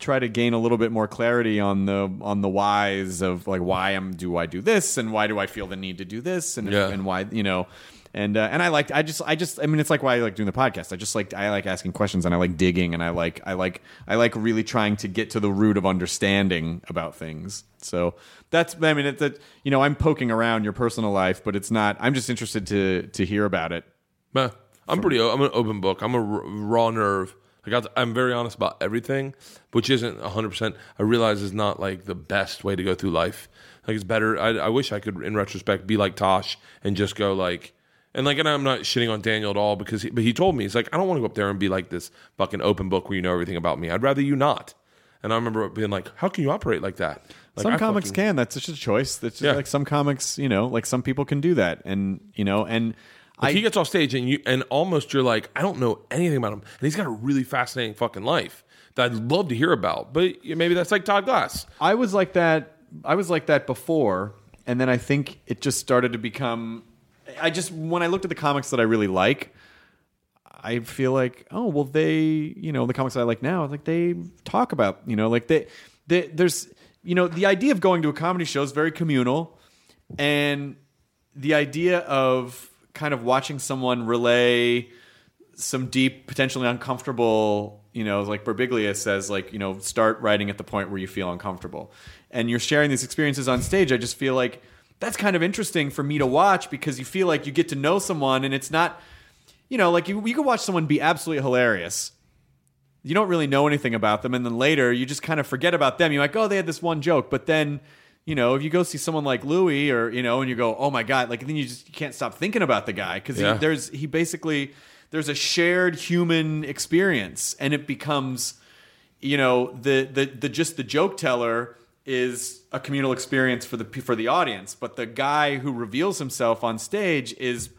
try to gain a little bit more clarity on the on the whys of like why am do I do this and why do I feel the need to do this and Yeah. and why you know and uh, and I liked I just I just I mean it's like why I like doing the podcast I just like I like asking questions and I like digging and I like I like I like really trying to get to the root of understanding about things so that's I mean it's that you know I'm poking around your personal life but it's not I'm just interested to to hear about it Meh. I'm pretty. I'm an open book. I'm a r- raw nerve. I got. I'm very honest about everything, which isn't 100. percent I realize is not like the best way to go through life. Like it's better. I, I wish I could, in retrospect, be like Tosh and just go like. And like, and I'm not shitting on Daniel at all because, he, but he told me he's like, I don't want to go up there and be like this fucking open book where you know everything about me. I'd rather you not. And I remember being like, how can you operate like that? Like, some I comics fucking- can. That's just a choice. That's just Yeah. like some comics, you know, like some people can do that, and you know, and Like I he gets off stage and you and almost you're like, I don't know anything about him, and he's got a really fascinating fucking life that I'd love to hear about. But maybe that's like Todd Glass. I was like that. I was like that before, and then I think it just started to become. I just when I looked at the comics that I really like, I feel like oh well they you know the comics I like now like they talk about you know like they, they there's you know the idea of going to a comedy show is very communal, and the idea of kind of watching someone relay some deep, potentially uncomfortable, you know, like Birbiglia says, like, you know, start writing at the point where you feel uncomfortable. And you're sharing these experiences on stage. I just feel like that's kind of interesting for me to watch because you feel like you get to know someone and it's not, you know, like you, you could watch someone be absolutely hilarious. You don't really know anything about them. And then later you just kind of forget about them. You're like, oh, they had this one joke. But then, you know, if you go see someone like Louis or, you know, and you go, oh my God, like then you just you can't stop thinking about the guy because Yeah. there's, he basically, there's a shared human experience and it becomes you know the the, the just the joke teller is a communal experience for the for the audience but the guy who reveals himself on stage is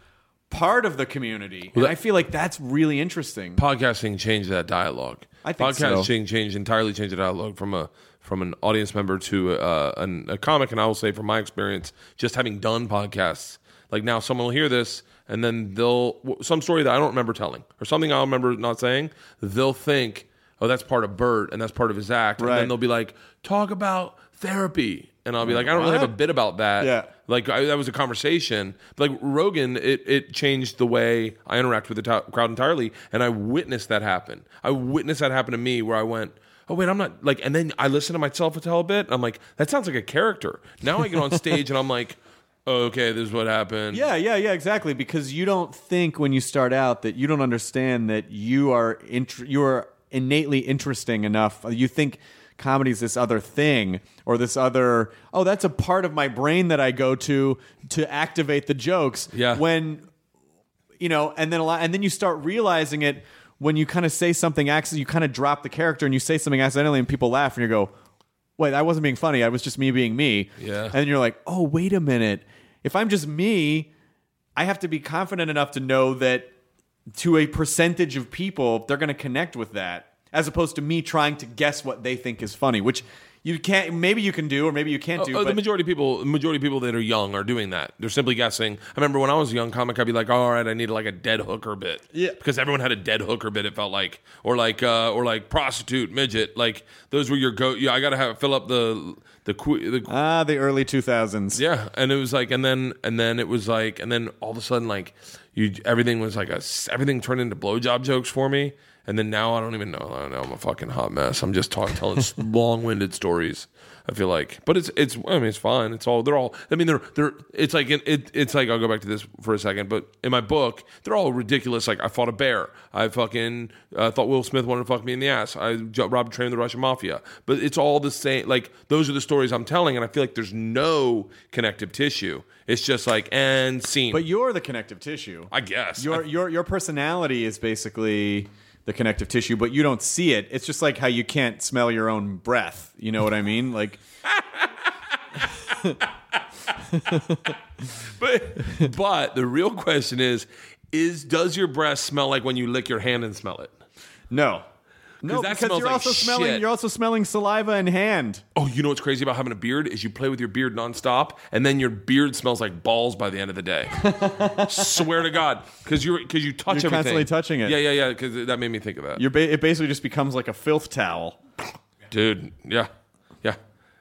part of the community and i feel like that's really interesting Podcasting changed that dialogue. I think so. Podcasting changed entirely changed the dialogue from a from an audience member to uh, an, a comic. And I will say, from my experience, just having done podcasts, like now someone will hear this and then they'll some story that I don't remember telling or something I remember not saying. They'll think, oh, that's part of Bert and that's part of his act, and then they'll be like, talk about therapy, and I'll be like, I don't really have a bit about that. Yeah. Like I, that was a conversation. Like Rogan, it, it changed the way I interact with the to- crowd entirely, and I witnessed that happen. I witnessed that happen to me, where I went, "Oh wait, I'm not like." And then I listen to myself a tell a bit. And I'm like, "That sounds like a character." Now I get on stage and I'm like, oh, "Okay, this is what happened." Yeah, yeah, yeah, exactly. Because you don't think when you start out that you don't understand that you are int- you are innately interesting enough. You think comedy is this other thing or this other oh that's a part of my brain that I go to to activate the jokes. Yeah. When you know, and then a lot, and then you start realizing it when you kind of say something accidentally. You kind of drop the character and you say something accidentally, and people laugh, and you go, "Wait, I wasn't being funny. I was just me being me." Yeah. And then you're like, "Oh, wait a minute. If I'm just me, I have to be confident enough to know that to a percentage of people, they're going to connect with that, as opposed to me trying to guess what they think is funny, which." You can't. Maybe you can do, or maybe you can't do. Oh, the majority of people, majority of people that are young are doing that. They're simply guessing. I remember when I was a young comic, I'd be like, "All right, I need like a dead hooker bit." Yeah. because everyone had a dead hooker bit. It felt like, or like, uh, or like prostitute, midget. Like those were your go. Yeah, I got to have fill up the the the ah, the early two thousands. yeah, and it was like, and then and then it was like, and then all of a sudden, like you, everything was like a everything turned into blowjob jokes for me, and then now I don't even know. I don't know. I'm a fucking hot mess. I'm just talking, telling long winded stories. I feel like, but it's it's. I mean, it's fine. It's all they're all. I mean, they're they're. It's like it, it. It's like I'll go back to this for a second, but in my book, they're all ridiculous. Like I fought a bear. I fucking uh, thought Will Smith wanted to fuck me in the ass. I robbed a train of the Russian mafia. But it's all the same. Like those are the stories I'm telling, and I feel like there's no connective tissue. It's just like and scene. But you're the connective tissue. I guess your your your personality is basically the connective tissue, but you don't see it. It's just like how you can't smell your own breath. You know what I mean? Like but but the real question is is does your breath smell like when you lick your hand and smell it? No. No, that because you're like also smelling. You're also smelling saliva and hand. Oh, you know what's crazy about having a beard is you play with your beard nonstop, and then your beard smells like balls by the end of the day. Swear to God, because you're because you touch You're everything. constantly touching it. Yeah, yeah, yeah. Because that made me think of that, You're ba- it basically just becomes like a filth towel. dude. Yeah, yeah.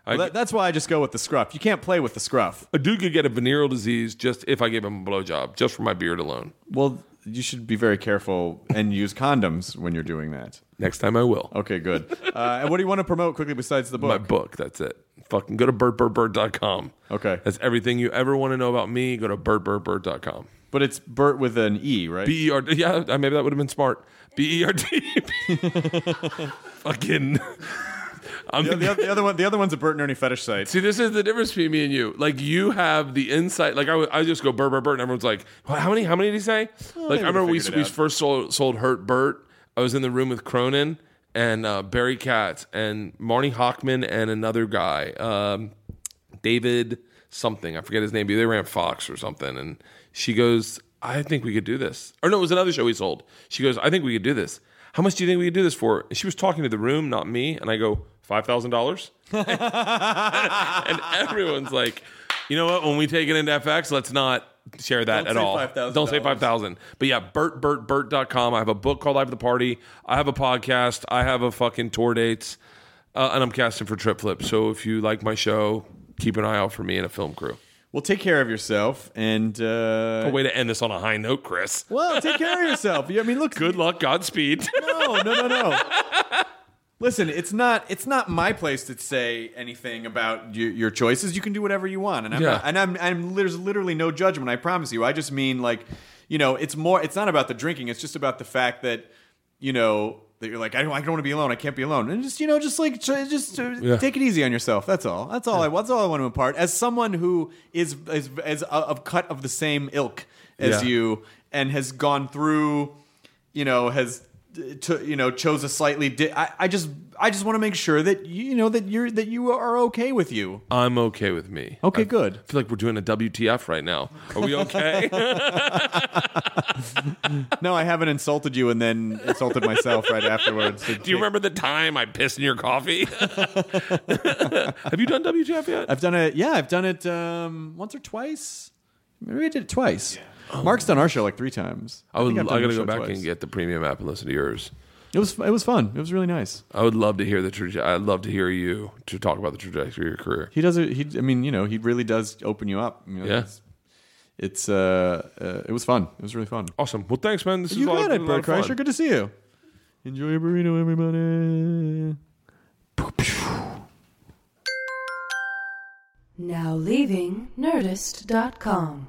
I, That- that's why I just go with the scruff. You can't play with the scruff. a dude could get a venereal disease just if I gave him a blowjob, just for my beard alone. Well, you should be very careful and use condoms when you're doing that. Next time I will. Okay, good. Uh, and what do you want to promote quickly besides the book? My book. That's it. Fucking go to bertbertbert.com. Okay. That's everything you ever want to know about me. Go to bertbertbert.com. But it's Bert with an E, right? B E R D. Yeah, maybe that would have been smart. B E R D. Fucking. I'm the, the, other, the other one, the other one's a Bert and Ernie fetish site. See, this is the difference between me and you. Like, you have the insight. Like, I, I just go Bert, Bert, Bert, and everyone's like, "How many? How many did he say?" like, I remember we, we out. first sold, sold Hurt Bert. I was in the room with Cronin and uh, Barry Katz and Marnie Hockman and another guy, um, David something. I forget his name. They ran Fox or something. And she goes, "I think we could do this." Or no, it was another show we sold. She goes, "I think we could do this." How much do you think we could do this for? And she was talking to the room, not me. And I go, five thousand dollars. and everyone's like, you know what? When we take it into FX, let's not share that Don't at say all. $5,000. Don't say five thousand. But yeah, Bert, Bert, Bert.com. I have a book called Live the Party. I have a podcast. I have a fucking tour dates, uh, and I'm casting for Trip Flip. So if you like my show, keep an eye out for me and a film crew. Well, take care of yourself and. Uh, A way to end this on a high note, Chris. well, take care of yourself. I mean, look. Good luck, Godspeed. No, no, no, no. Listen, it's not it's not my place to say anything about your, your choices. You can do whatever you want, and I'm Yeah. not, and I'm, I'm there's literally no judgment. I promise you. I just mean like, you know, it's more. It's not about the drinking. It's just about the fact that, you know, that you're like, I don't, I don't want to be alone. I can't be alone, and just you know, just like just uh, Yeah. take it easy on yourself. That's all. That's all. I, that's all I want to impart. As someone who is is as of cut of the same ilk as Yeah. you and has gone through, you know, has to you know chose a slightly di- I, I just I just want to make sure that you, know that you're that you are okay with you. I'm okay with me. Okay, good. I good. feel like we're doing a WTF right now. Are we okay? No, I haven't insulted you and then insulted myself right afterwards. Do you remember the time I pissed in your coffee? Have you done WTF yet? I've done it. Yeah, I've done it um, once or twice. Maybe I did it twice. Mark's done our show like three times. I would. think I, I've done gotta go back twice. and get the premium app and listen to yours. It was it was fun. It was really nice. I would love to hear the trajectory. I'd love to hear you to talk about the trajectory of your career. He does it. He, I mean, you know, he really does open you up. You know, Yeah. It's, it's uh, uh, it was fun. It was really fun. Awesome. Well, thanks, man. This You is a lot, got it, a lot Bert of. Kreischer. Good to see you. Enjoy your burrito, everybody. Now leaving Nerdist.com.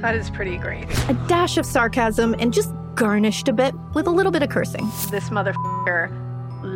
That is pretty great. a dash of sarcasm, and just garnished a bit with a little bit of cursing. This motherfucker